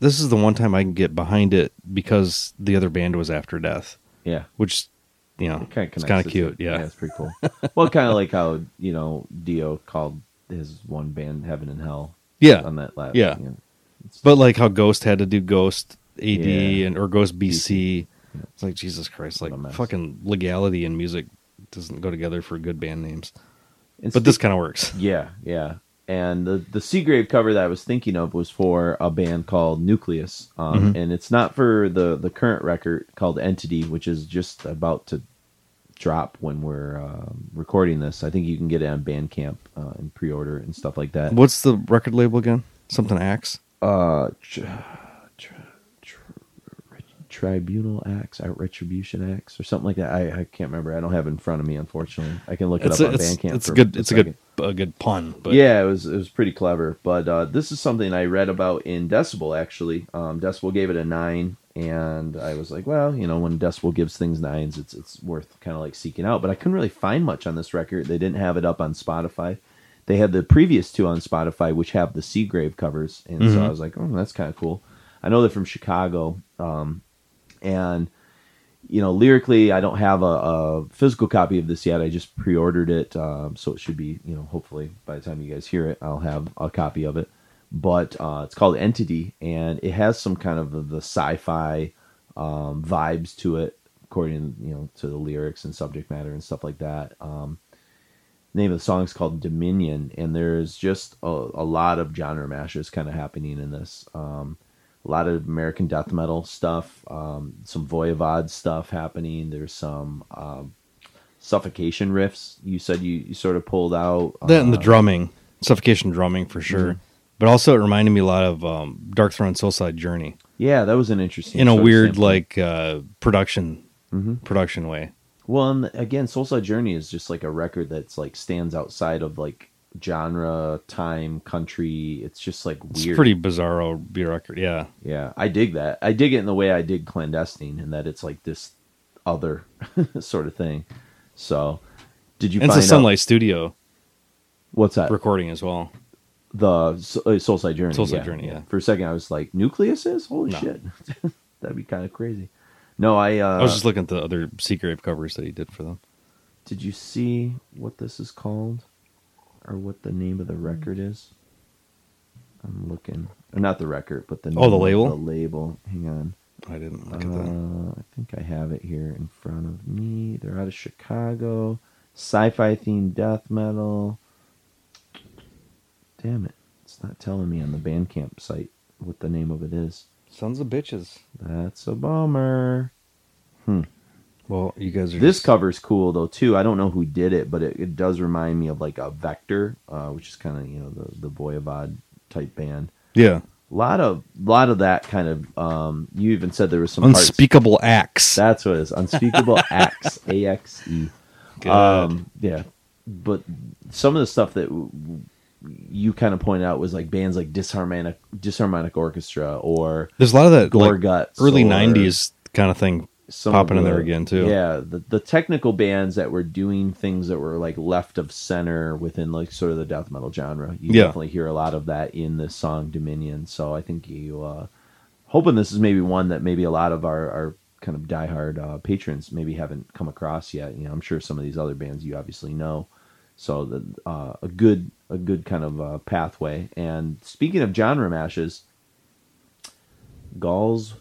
this is the one time I can get behind it because the other band was After Death, Yeah, which you know kind of it's kind of cute. Yeah. it's pretty cool. well, kind of like how you know Dio called his one band Heaven and Hell. Yeah. on that last. Yeah. But like how Ghost had to do Ghost AD Yeah. and or Ghost BC. Yeah. It's like Jesus Christ, like What a mess. fucking legality and music doesn't go together for good band names. and But this kind of works. Yeah, yeah. And the the Seagrave cover that I was thinking of was for a band called Nucleus, um, Mhm. and it's not for the the current record called Entity, which is just about to drop when we're um, recording this. I think you can get it on Bandcamp uh, and pre-order and stuff like that. What's the record label again? Something Axe. Uh, Tribunal Acts, Out Retribution Acts, or something like that. I, I can't remember. I don't have it in front of me, unfortunately. I can look it up a, on it's, Bandcamp. it's a good it's a second. good a good pun. But yeah, it was it was pretty clever. But uh, this is something I read about in Decibel. Actually, um, Decibel gave it a nine, and I was like, well, you know, when Decibel gives things nines, it's it's worth kind of like seeking out. But I couldn't really find much on this record. They didn't have it up on Spotify. They had the previous two on Spotify, which have the Seagrave covers, and so Mhm. I was like, oh, that's kind of cool. I know they're from Chicago, um, and you know, lyrically, I don't have a, a physical copy of this yet. I just pre-ordered it, um, so it should be, you know, hopefully by the time you guys hear it, I'll have a copy of it. But uh, it's called Entity, and it has some kind of the sci-fi um, vibes to it, according, you know, to the lyrics and subject matter and stuff like that. Um, name of the song is called Dominion, and there's just a, a lot of genre mashes kind of happening in this. Um, a lot of American death metal stuff, um, some Voivod stuff happening. There's some um, suffocation riffs. You said you, you sort of pulled out that and the uh, drumming, suffocation drumming for sure. Mhm. But also, it reminded me a lot of um, Darkthrone Soulside Journey Yeah, that was an interesting. in a weird like uh, production Mhm. production way. Well, and again, Soulside Journey is just like a record that's like stands outside of like genre, time, country. It's just like weird. It's pretty bizarro B record. Yeah, Yeah, I dig that. I dig it in the way I dig clandestine, in that it's like this other sort of thing. So, did you and it's find a out Sunlight Studio what's that? recording as well. the uh, Soulside Journey. Soulside yeah, Journey, yeah. For a second, I was like, Nucleus is holy No. shit. That'd be kind of crazy. No, I. Uh, I was just looking at the other Seagrave covers that he did for them. Did you see what this is called, or what the name of the record is? I'm looking, or not the record, but the Oh, the label? The label. Hang on. I didn't look at that. Uh, I think I have it here in front of me. They're out of Chicago. Sci-fi themed death metal. Damn it! It's not telling me on the Bandcamp site what the name of it is. Sons of bitches. That's a bummer. Well, you guys are This just- cover's cool though too. I don't know who did it, but it, it does remind me of like a Vektor, uh, which is kind of you know the the Voivod type band. yeah, A lot of lot of that kind of. Um, you even said there was some parts. unspeakable acts. That's what it is. Unspeakable acts. A X E. Um, yeah, but some of the stuff that w- w- you kind of pointed out was like bands like Disharmonic Disharmonic Orchestra or There's a lot of that Gore like, Guts, early or '90s kind of thing. Some popping of in there again, too. Yeah, the the technical bands that were doing things that were like left of center within like sort of the death metal genre. You Yeah. definitely hear a lot of that in the song Dominion. So I think you uh hoping this is maybe one that maybe a lot of our, our kind of diehard uh, patrons maybe haven't come across yet. You know, I'm sure some of these other bands you obviously know. So the uh, a good a good kind of uh, pathway. And speaking of genre mashes, Gaahls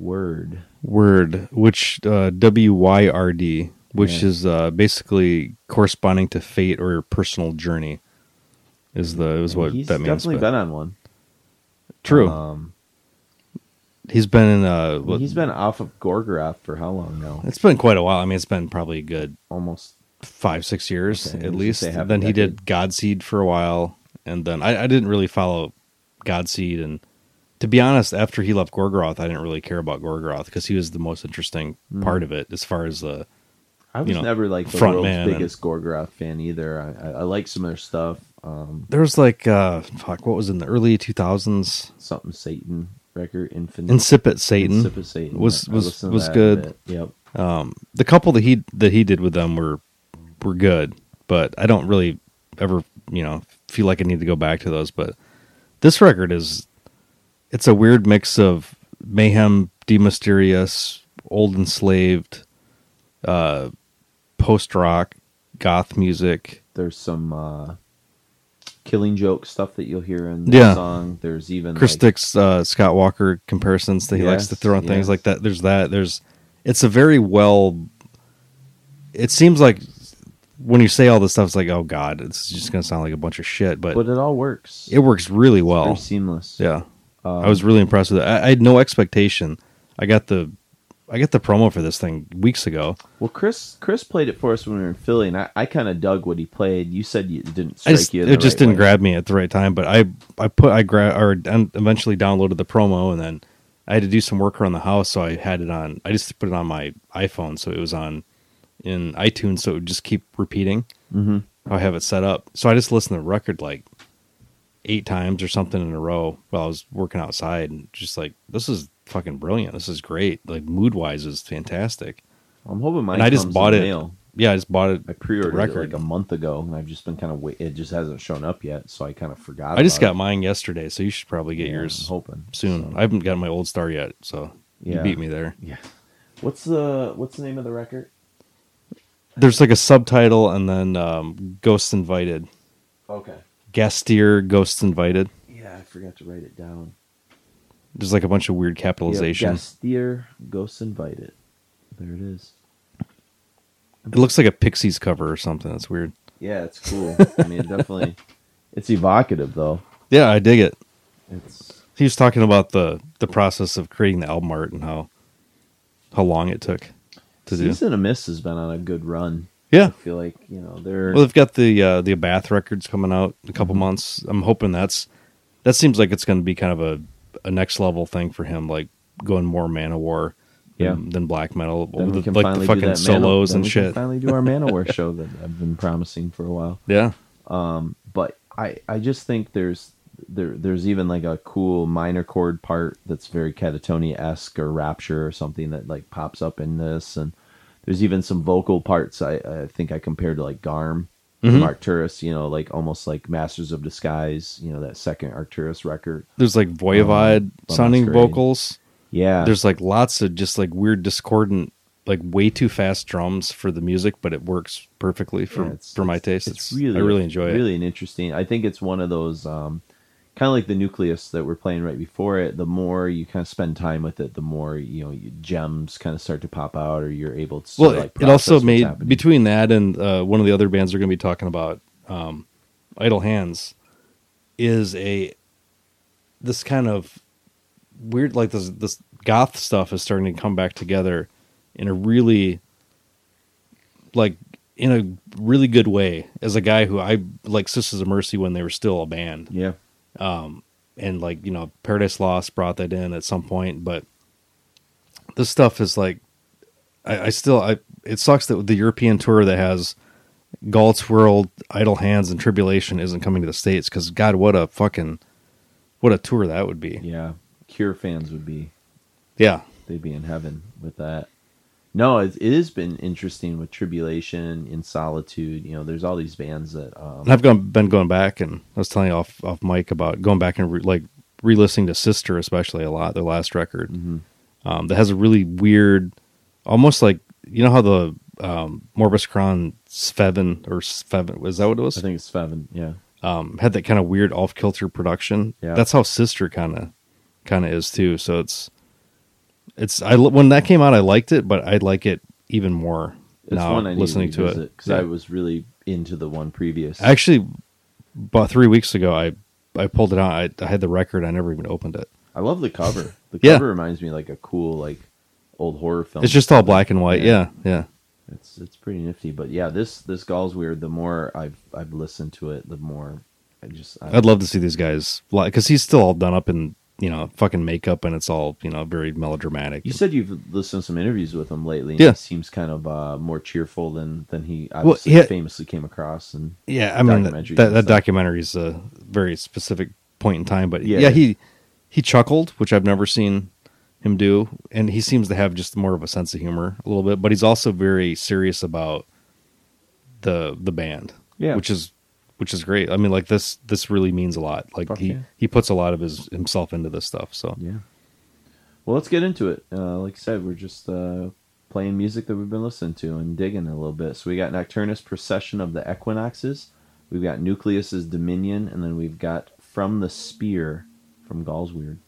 Wyrd. Wyrd, which uh, W Y R D, which Yeah. is uh, basically corresponding to fate or your personal journey, is the is what He's that means. definitely but- been on one. True. Um, he's been in. Uh, what- he's been off of Gorgoroth for how long now? It's been quite a while. I mean, it's been probably a good Almost. five, six years Okay, at least. say half a Then he did Godseed for a while, and then I, I didn't really follow Godseed. And to be honest, after he left Gorgoroth, I didn't really care about Gorgoroth because he was the most interesting Mm. part of it as far as the. I was you know, never like the front world's man and- biggest Gorgoroth fan either. I, I, I like some of their stuff. Um, There was like, uh, fuck, what was in the early 2000s? something Satan record, Infinite. Incipit Satan. Insipid Satan. was- was- was good. Yep. Um, the couple that he that he did with them were were good, but I don't really ever you know feel like I need to go back to those. But this record is it's a weird mix of mayhem, De Mysteriis, old enslaved, uh, post rock, goth music. There's some uh, killing joke stuff that you'll hear in the Yeah. song. There's even Chris like, Dick's uh, Scott Walker comparisons that he likes to throw on things like that. There's that. There's it's a very well. It seems like when you say all this stuff, it's like, oh god, it's just gonna sound like a bunch of shit, but, but it all works. it works really Very well. seamless. Yeah, Um, I was really impressed with it. I, I had no expectation. I got the I got the promo for this thing weeks ago. Well, Chris Chris played it for us when we were in Philly, and I, I kind of dug what he played. You said you, it didn't strike just, you. it just right didn't way. grab me at the right time. But I I put I gra- or eventually downloaded the promo and then I had to do some work around the house, so I had it on. I just put it on my iPhone, so it was on in iTunes, so it would just keep repeating. Mhm. I have it set up. So I just listened to the record like eight times or something in a row while I was working outside, and just like this is fucking brilliant. This is great. Like mood wise, is fantastic. I'm hoping mine. and I just bought in it. Mail. Yeah, I just bought it. I pre-ordered it like a month ago, and I've just been kind of wait. It just hasn't shown up yet, so I kind of forgot. I just got it. mine yesterday, so you should probably get Yeah, I'm yours hoping soon. So, I haven't got my old star yet, so you beat me there. yeah. What's the What's the name of the record? There's like a subtitle and then um, Ghosts Invited. Okay. GastiR Ghosts Invited. Yeah, I forgot to write it down. There's like a bunch of weird capitalization. Yep, GastiR Ghosts Invited. There it is. It looks like a Pixies cover or something. That's weird. Yeah, it's cool. I mean, definitely. It's evocative though. Yeah, I dig it. It's He was talking about the the process of creating the album art and how how long it took to do. Season of Mist has been on a good run. Yeah. I feel like you know they're Well, they've got the uh, the Abbath records coming out in a couple Mhm. months. I'm hoping that's that seems like it's going to be kind of a a next level thing for him, like going more Manowar Yeah. than, than black metal, can like the fucking Mano- solos and we can shit. finally do our Manowar show that I've been promising for a while. Yeah, Um, but I I just think there's there there's even like a cool minor chord part that's very Katatonia esque or Rapture or something that like pops up in this, and there's even some vocal parts I, I think I compared to like Garm Mhm. from Arcturus, you know, like almost like Masters of Disguise, you know, that second Arcturus record. there's like voivod Um, sounding vocals. Yeah. There's like lots of just like weird discordant, like way too fast drums for the music, but it works perfectly for Yeah, it's- for my taste. It's really I really enjoy it. Really an interesting. I think it's one of those um, kind of like the nucleus that we're playing right before it. The more you kind of spend time with it, the more you know gems kind of start to pop out, or you're able to. Well, like, it also made happening. between that and uh, one of the other bands we're going to be talking about, um, Idle Hands, is a this kind of weird like this this goth stuff is starting to come back together in a really like in a really good way. As a guy who I like Sisters of Mercy when they were still a band, Yeah. Um, and like you know Paradise Lost brought that in at some point, but this stuff is like I, I still I it sucks that the European tour that has Gaahls Wyrd, Idle Hands, and Tribulation isn't coming to the states because God, what a fucking what a tour that would be. Yeah. Cure fans would be Yeah, they'd be in heaven with that. No, it, it has been interesting with Tribulation, In Solitude. You know, there's all these bands that. Um, I've gone, been going back and I was telling you off off mic about going back and re, like re-listening to Sister especially a lot their last record mhm. um, that has a really weird, almost like you know how the um, Morbus Chron Sveven or Sveven was that what it was? I think it's Feven. Yeah. um, had that kind of weird off kilter production. Yeah. That's how Sister kind of kind of is too. So it's it's I when that came out, I liked it, but I like it even more It's now one I need listening to it. because Yeah. I was really into the one previous. Actually, about three weeks ago, I I pulled it out. I, I had the record. I never even opened it. I love the cover. The Yeah. cover reminds me like a cool like old horror film. It's just all black and white. Yeah. Yeah, yeah. it's it's pretty nifty. But yeah, this this Gaahls Wyrd. The more I've I've listened to it, the more I just I, I'd love to see these guys like because he's still all done up in you know fucking makeup and it's all you know very melodramatic. You said you've listened to some interviews with him lately. And Yeah. he seems kind of uh, more cheerful than than he Well, obviously he had- famously came across. And Yeah, I mean that that, that documentary is a very specific point in time, but Yeah. yeah, he he chuckled, which I've never seen him do, and he seems to have just more of a sense of humor a little bit. But he's also very serious about the the band, Yeah. which is which is great. I mean, like this this really means a lot. Like Fuck he yeah. he puts a lot of his himself into this stuff. So yeah, well, let's get into it. Uh, like I said, we're just uh, playing music that we've been listening to and digging a little bit. So we got Nocturnus Procession of the Equinoxes. We've got Nucleus's Dominion, and then we've got From the Spear from Gaahls Wyrd.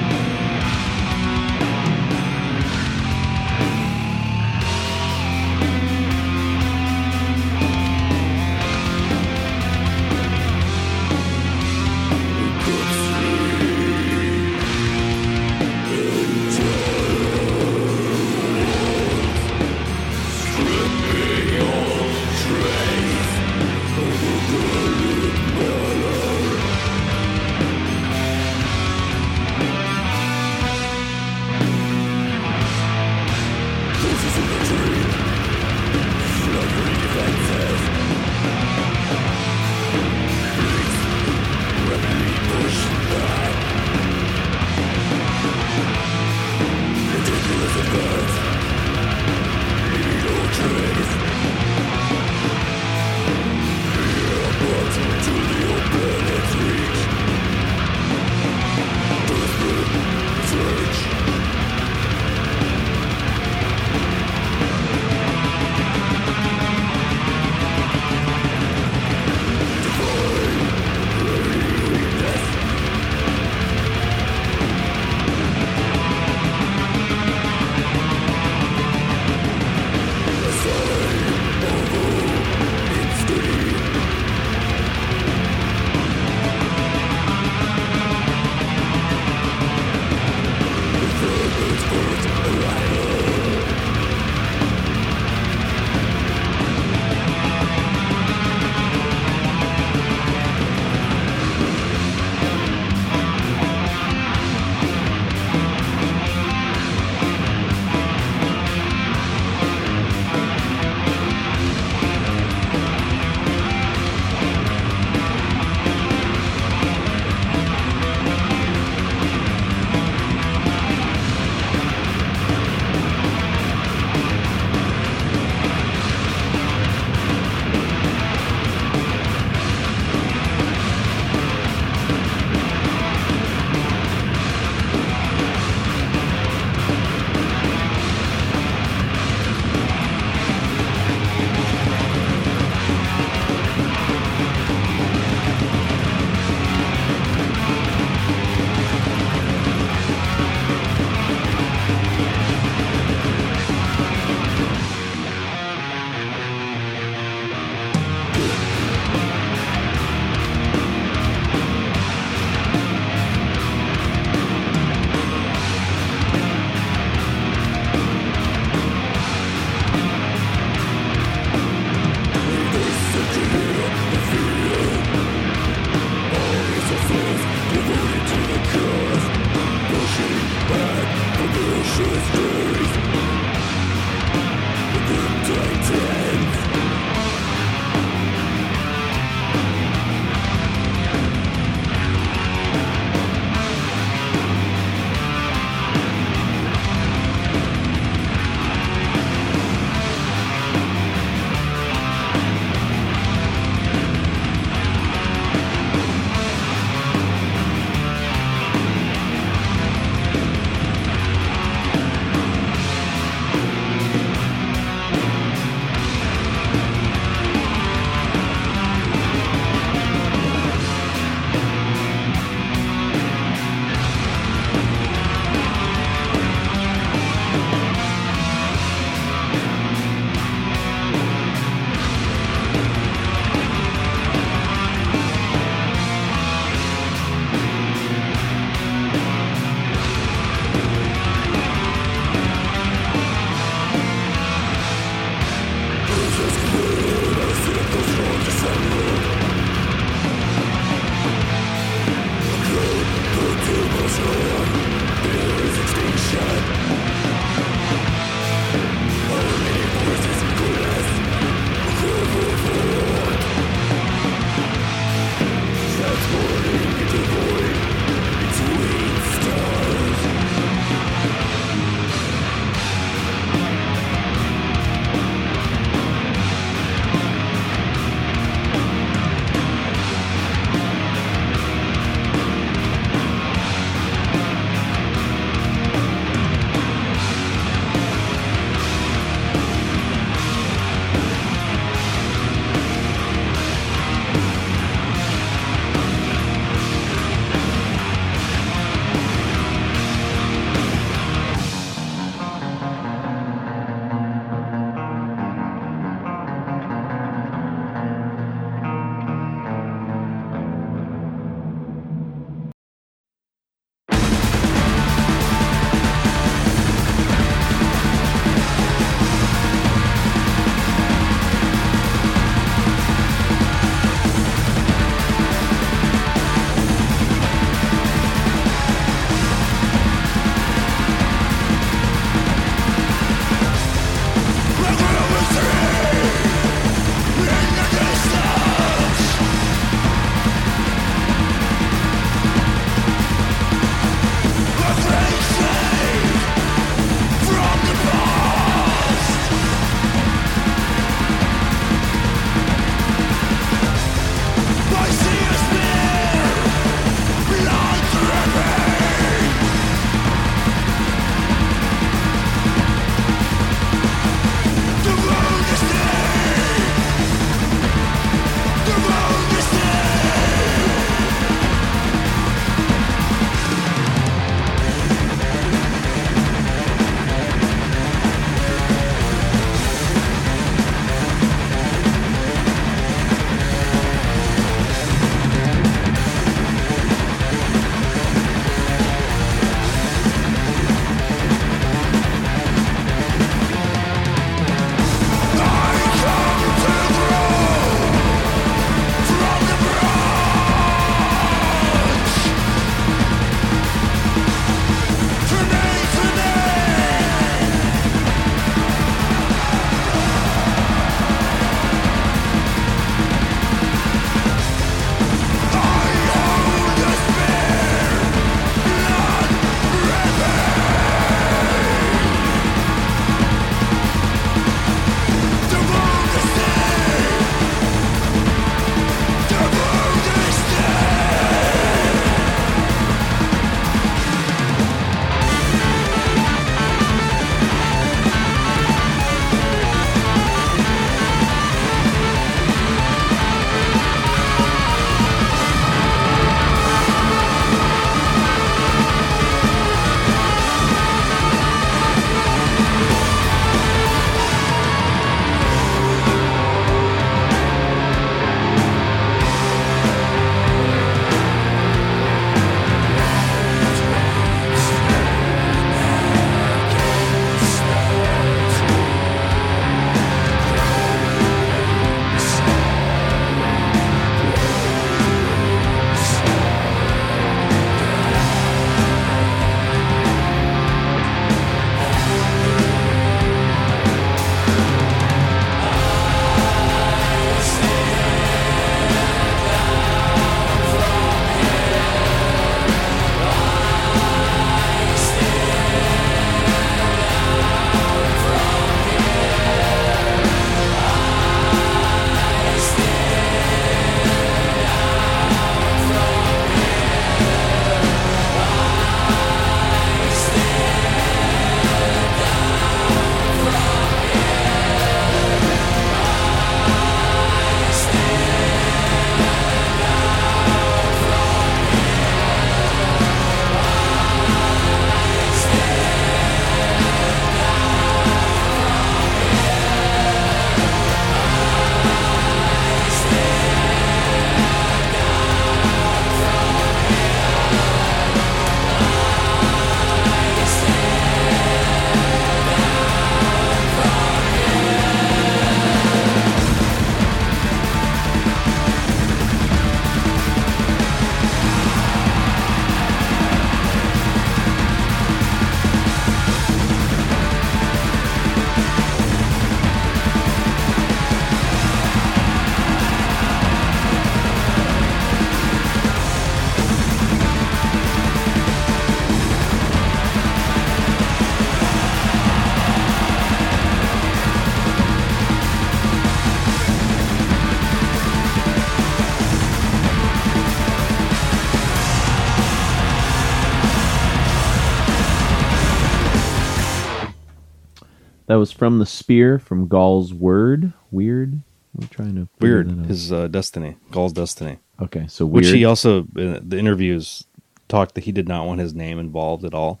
That was from the Spear from Gaahls Wyrd. Weird. I'm trying to Weird. His uh, Destiny, Gaahl's Destiny, Okay, so weird. which he also in the interviews talked that he did not want his name involved at all.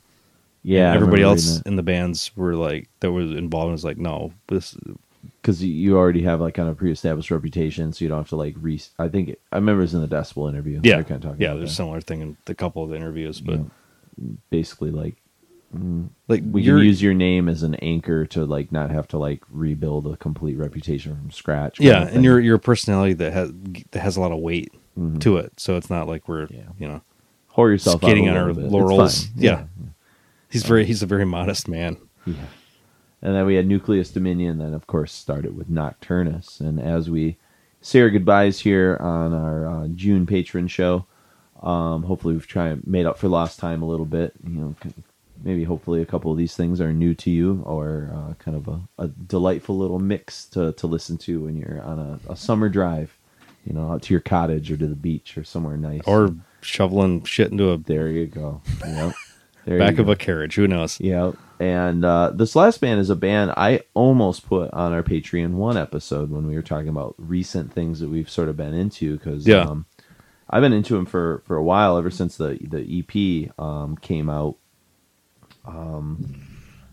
yeah, And everybody else in the bands were like that was involved and was like, no, this because you already have like kind of pre-established reputation, so you don't have to like re. I think it, I remember it was in the Decibel interview. yeah, kind of talking. yeah. There's a that. similar thing in a couple of the interviews, but You know, basically like like we can use your name as an anchor to like not have to like rebuild a complete reputation from scratch. yeah, and your a personality that has that has a lot of weight Mhm. to it, so it's not like we're Yeah. you know whore yourself a on our bit. Laurels. fine. Yeah. he's very he's a very modest man. Yeah. And then we had Nucleus Dominion, then of course started with Nocturnus. And as we say our goodbyes here on our uh, June Patreon show, um, hopefully we've tried made up for lost time a little bit. You know, maybe hopefully a couple of these things are new to you or uh, kind of a, a delightful little mix to, to listen to when you're on a, a summer drive, you know, out to your cottage or to the beach or somewhere nice. Or shoveling shit into a there you go. Yep. There back of go. a carriage. Who knows? Yeah, and uh, this last band is a band I almost put on our Patreon one episode when we were talking about recent things that we've sort of been into because Yeah. um, I've been into them for for a while ever since the the EP um, came out. Um,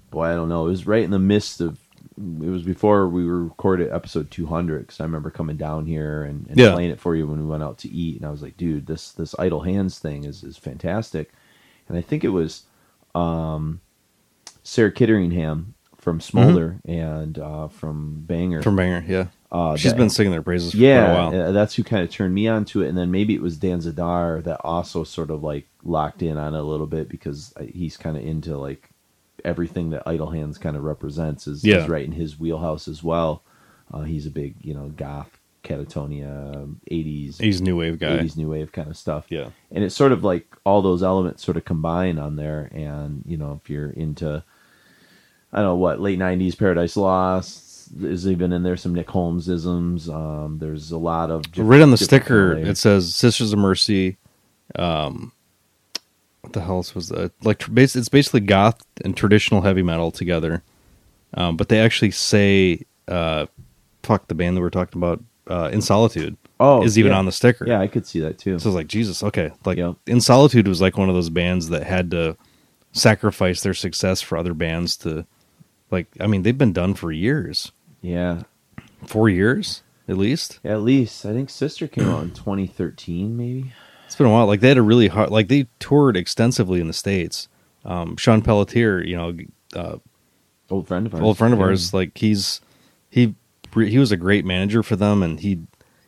boy, I don't know. It was right in the midst of. It was before we recorded episode 200 because I remember coming down here and, and Yeah. playing it for you when we went out to eat, and I was like, "Dude, this this Idle Hands thing is is fantastic." And I think it was um, Sarah Kitteringham from Smoulder and uh, from Banger. Mm-hmm. From Banger, yeah. Uh, She's that- been singing their praises for yeah, a while. uh, that's who kind of turned me on to it. And then maybe it was Dan Zadar that also sort of like locked in on it a little bit because uh, he's kind of into like everything that Idle Hands kind of represents is, Yeah. is right in his wheelhouse as well. Uh, he's a big, you know, goth, Katatonia, 80s, He's new wave guy. 80s new wave kind of stuff Yeah. and it's sort of like all those elements sort of combine on there and you know if you're into i don't know what late 90s paradise lost is even in there some nick holmes isms um, there's a lot of Right on the sticker, it says "Sisters of Mercy." Um, what the hell else was that? Like, it's basically goth and traditional heavy metal together. Um, but they actually say, uh, "Fuck the band that we're talking about." Uh, in solitude oh is even yeah. on the sticker. yeah i could see that too So I was like, Jesus, okay. Like. In Solitude was like one of those bands that had to sacrifice their success for other bands to like I mean, they've been done for years. Yeah Four years, at least. at least i think sister came out in 2013 maybe It's been a while. Like they had a really hard like they toured extensively in the States. Um Sean Pelletier, you know, uh old friend of ours old friend of Yeah. ours, like he's he he was a great manager for them and he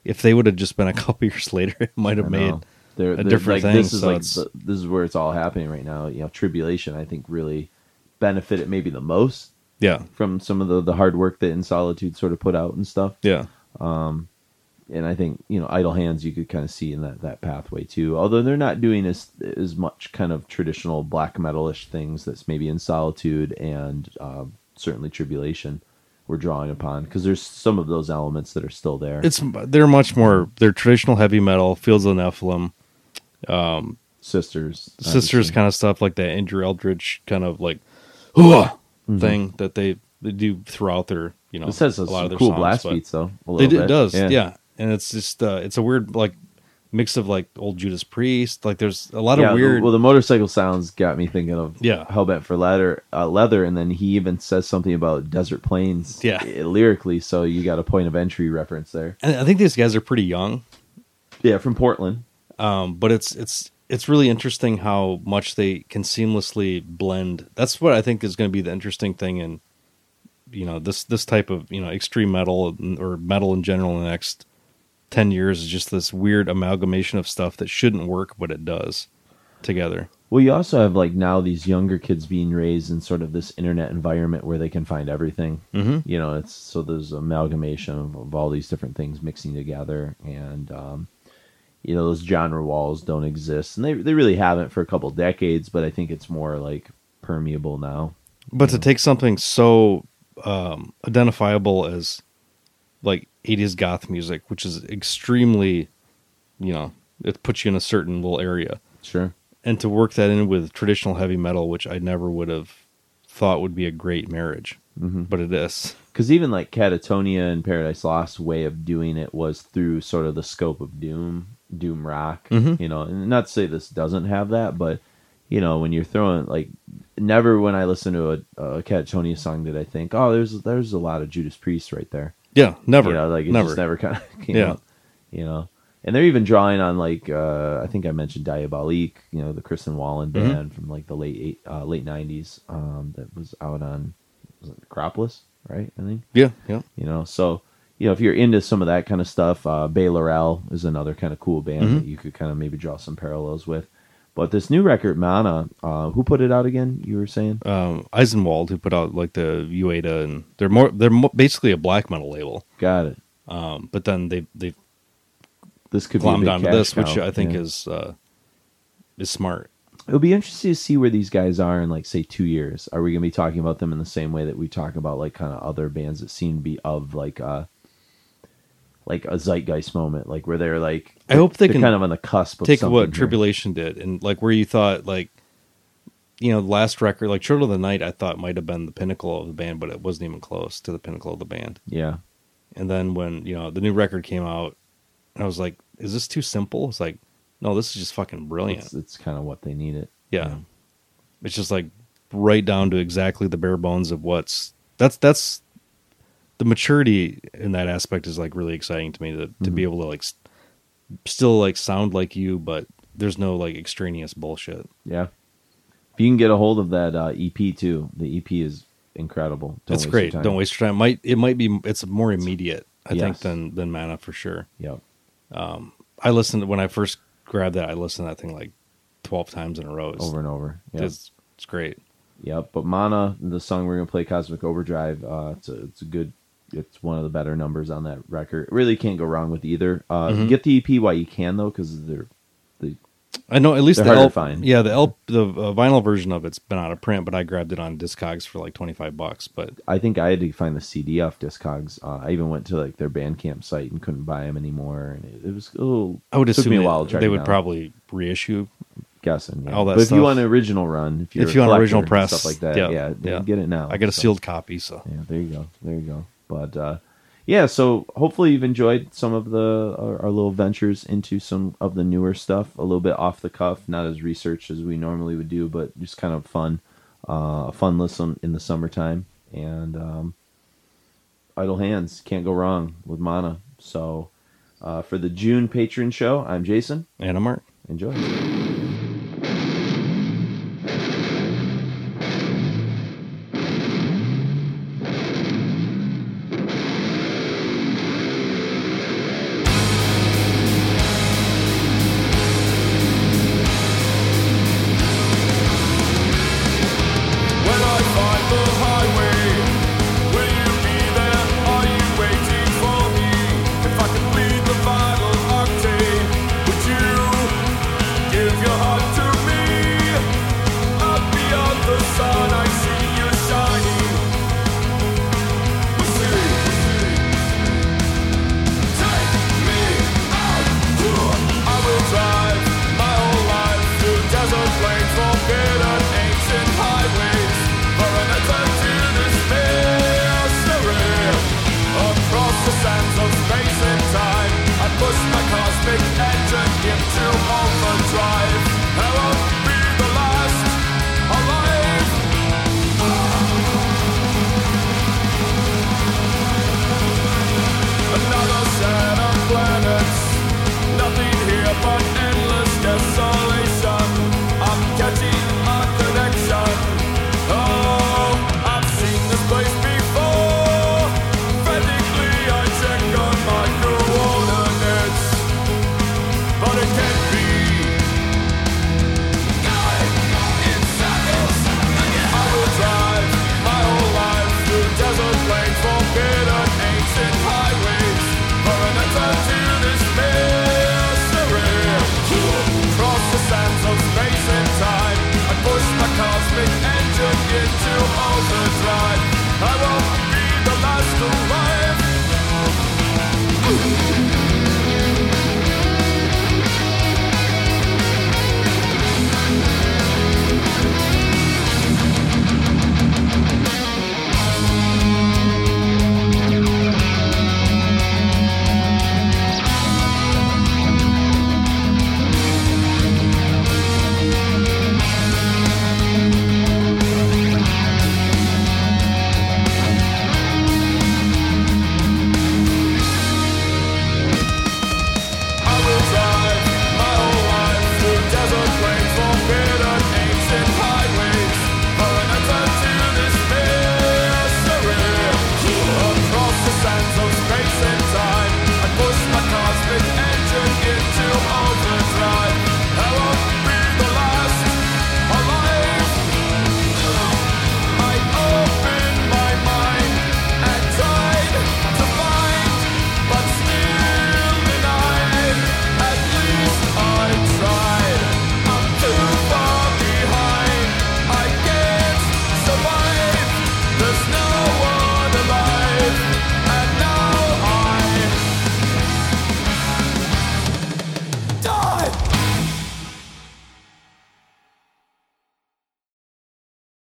if they would have just been a couple years later, it might have made. They're, a different like, thing, This is so like the, this is where it's all happening right now. You know, tribulation. I think really benefited maybe the most yeah. from some of the the hard work that In Solitude sort of put out and stuff. Yeah. And I think you know, Idle Hands you could kind of see in that that pathway too. Although they're not doing as as much kind of traditional black metalish things that's maybe In Solitude and um, certainly Tribulation we're drawing upon because there's some of those elements that are still there. It's they're much more they're traditional heavy metal, Fields of Nephilim, sisters, sisters obviously. kind of stuff like that Andrew Eldritch kind of like "Hooah!" Mm-hmm. thing that they, they do throughout their you know It says a lot of their cool songs, blast beats though. A They little do, bit. it does, yeah. And it's just uh, it's a weird like mix of like old Judas Priest. Like there's a lot yeah, of weird. well, the motorcycle sounds got me thinking of Yeah. Hellbent for Leather, uh, Leather, and then he even says something about desert plains, Yeah. uh, lyrically. So you got a point of entry reference there. and I think these guys are pretty young, Yeah, from Portland. um, but it's it's it's really interesting how much they can seamlessly blend. That's what I think is going to be the interesting thing in you know this this type of you know extreme metal or metal in general in the next 10 years is just this weird amalgamation of stuff that shouldn't work but it does together Well, you also have like now these younger kids being raised in sort of this internet environment where they can find everything. mm-hmm. You know, it's so there's amalgamation of, of all these different things mixing together, and um, you know those genre walls don't exist, and they they really haven't for a couple decades. But I think it's more like permeable now. but to take something so um, identifiable as like 80s goth music which is extremely you know it puts you in a certain little area Sure. and to work that in with traditional heavy metal which i never would have thought would be a great marriage but it is. because even like Katatonia and Paradise Lost way of doing it was through sort of the scope of doom, doom rock. Mhm. You know, and not to say this doesn't have that, but you know, when you're throwing like, never when I listen to a, a Katatonia song did I think, oh, there's there's a lot of Judas Priest right there. Yeah, never. You know, like never. just never kind of came Yeah. up. You know, and they're even drawing on like uh, I think I mentioned Diabolique, you know, the Kristian Wåhlin Mhm. band from like the late eight, uh, late '90s um, that was out on was it Necropolis, right? I think Yeah, yeah. you know so you know if you're into some of that kind of stuff uh bay laurel is another kind of cool band Mhm. that you could kind of maybe draw some parallels with but this new record mana uh who put it out again you were saying Um, Eisenwald, who put out like the Uada, and they're more they're mo- basically a black metal label. got it Um, but then they they this could glommed onto this, which. I think Yeah. is uh, is smart. it'll be interesting to see where these guys are in like say two years are we gonna be talking about them in the same way that we talk about like kind of other bands that seem to be of like uh like a zeitgeist moment like where they're like I hope they can kind of on the cusp of Take what here. Tribulation did, and like where you thought like. You know, the last record, like Children of the Night, I thought might have been the pinnacle of the band, but it wasn't even close to the pinnacle of the band. yeah And then when you know the new record came out, I was like, "Is this too simple?" It's like, no, this is just fucking brilliant. it's, it's kind of what they needed yeah, it's just like right down to exactly the bare bones of what's that's that's the maturity in that aspect is like really exciting to me to to be able to like s- still like sound like you, but there's no like extraneous bullshit. Yeah. If you can get a hold of that uh, EP too, the EP is incredible. Don't it's great. Don't waste your time. Might it might be it's more immediate, I think, than than Mana for sure. Yep. I listened when I first grabbed that. I listened to that thing like twelve times in a row. It's, Over and over. Yep. it's, it's great. Yep. But Mana, the song we're gonna play, Cosmic Overdrive. Uh, it's a, it's a good. It's one of the better numbers on that record. Really can't go wrong with either. Uh, Mhm. Get the EP while you can though, because they're the I know at least the L, find. yeah the L, the uh, vinyl version of it's been out of print, but I grabbed it on Discogs for like twenty five bucks. But I think I had to find the CD off Discogs. Uh, I even went to like their Bandcamp site and couldn't buy them anymore. And it, it was a little. I would assume me a while to they would down. probably reissue. guessing. Yeah. all that but if you want an original run, if you're If you want original press, stuff like that, yeah, yeah, yeah. get it now. I got a So- sealed copy, so Yeah, there you go. There you go. But uh, yeah, so hopefully you've enjoyed some of the our, our little ventures into some of the newer stuff, a little bit off the cuff, not as researched as we normally would do, but just kind of fun, uh, a fun listen in the summertime. And um, idle hands can't go wrong with Mana. So uh, for the June Patreon show, I'm Jason. and I'm Mark. Enjoy.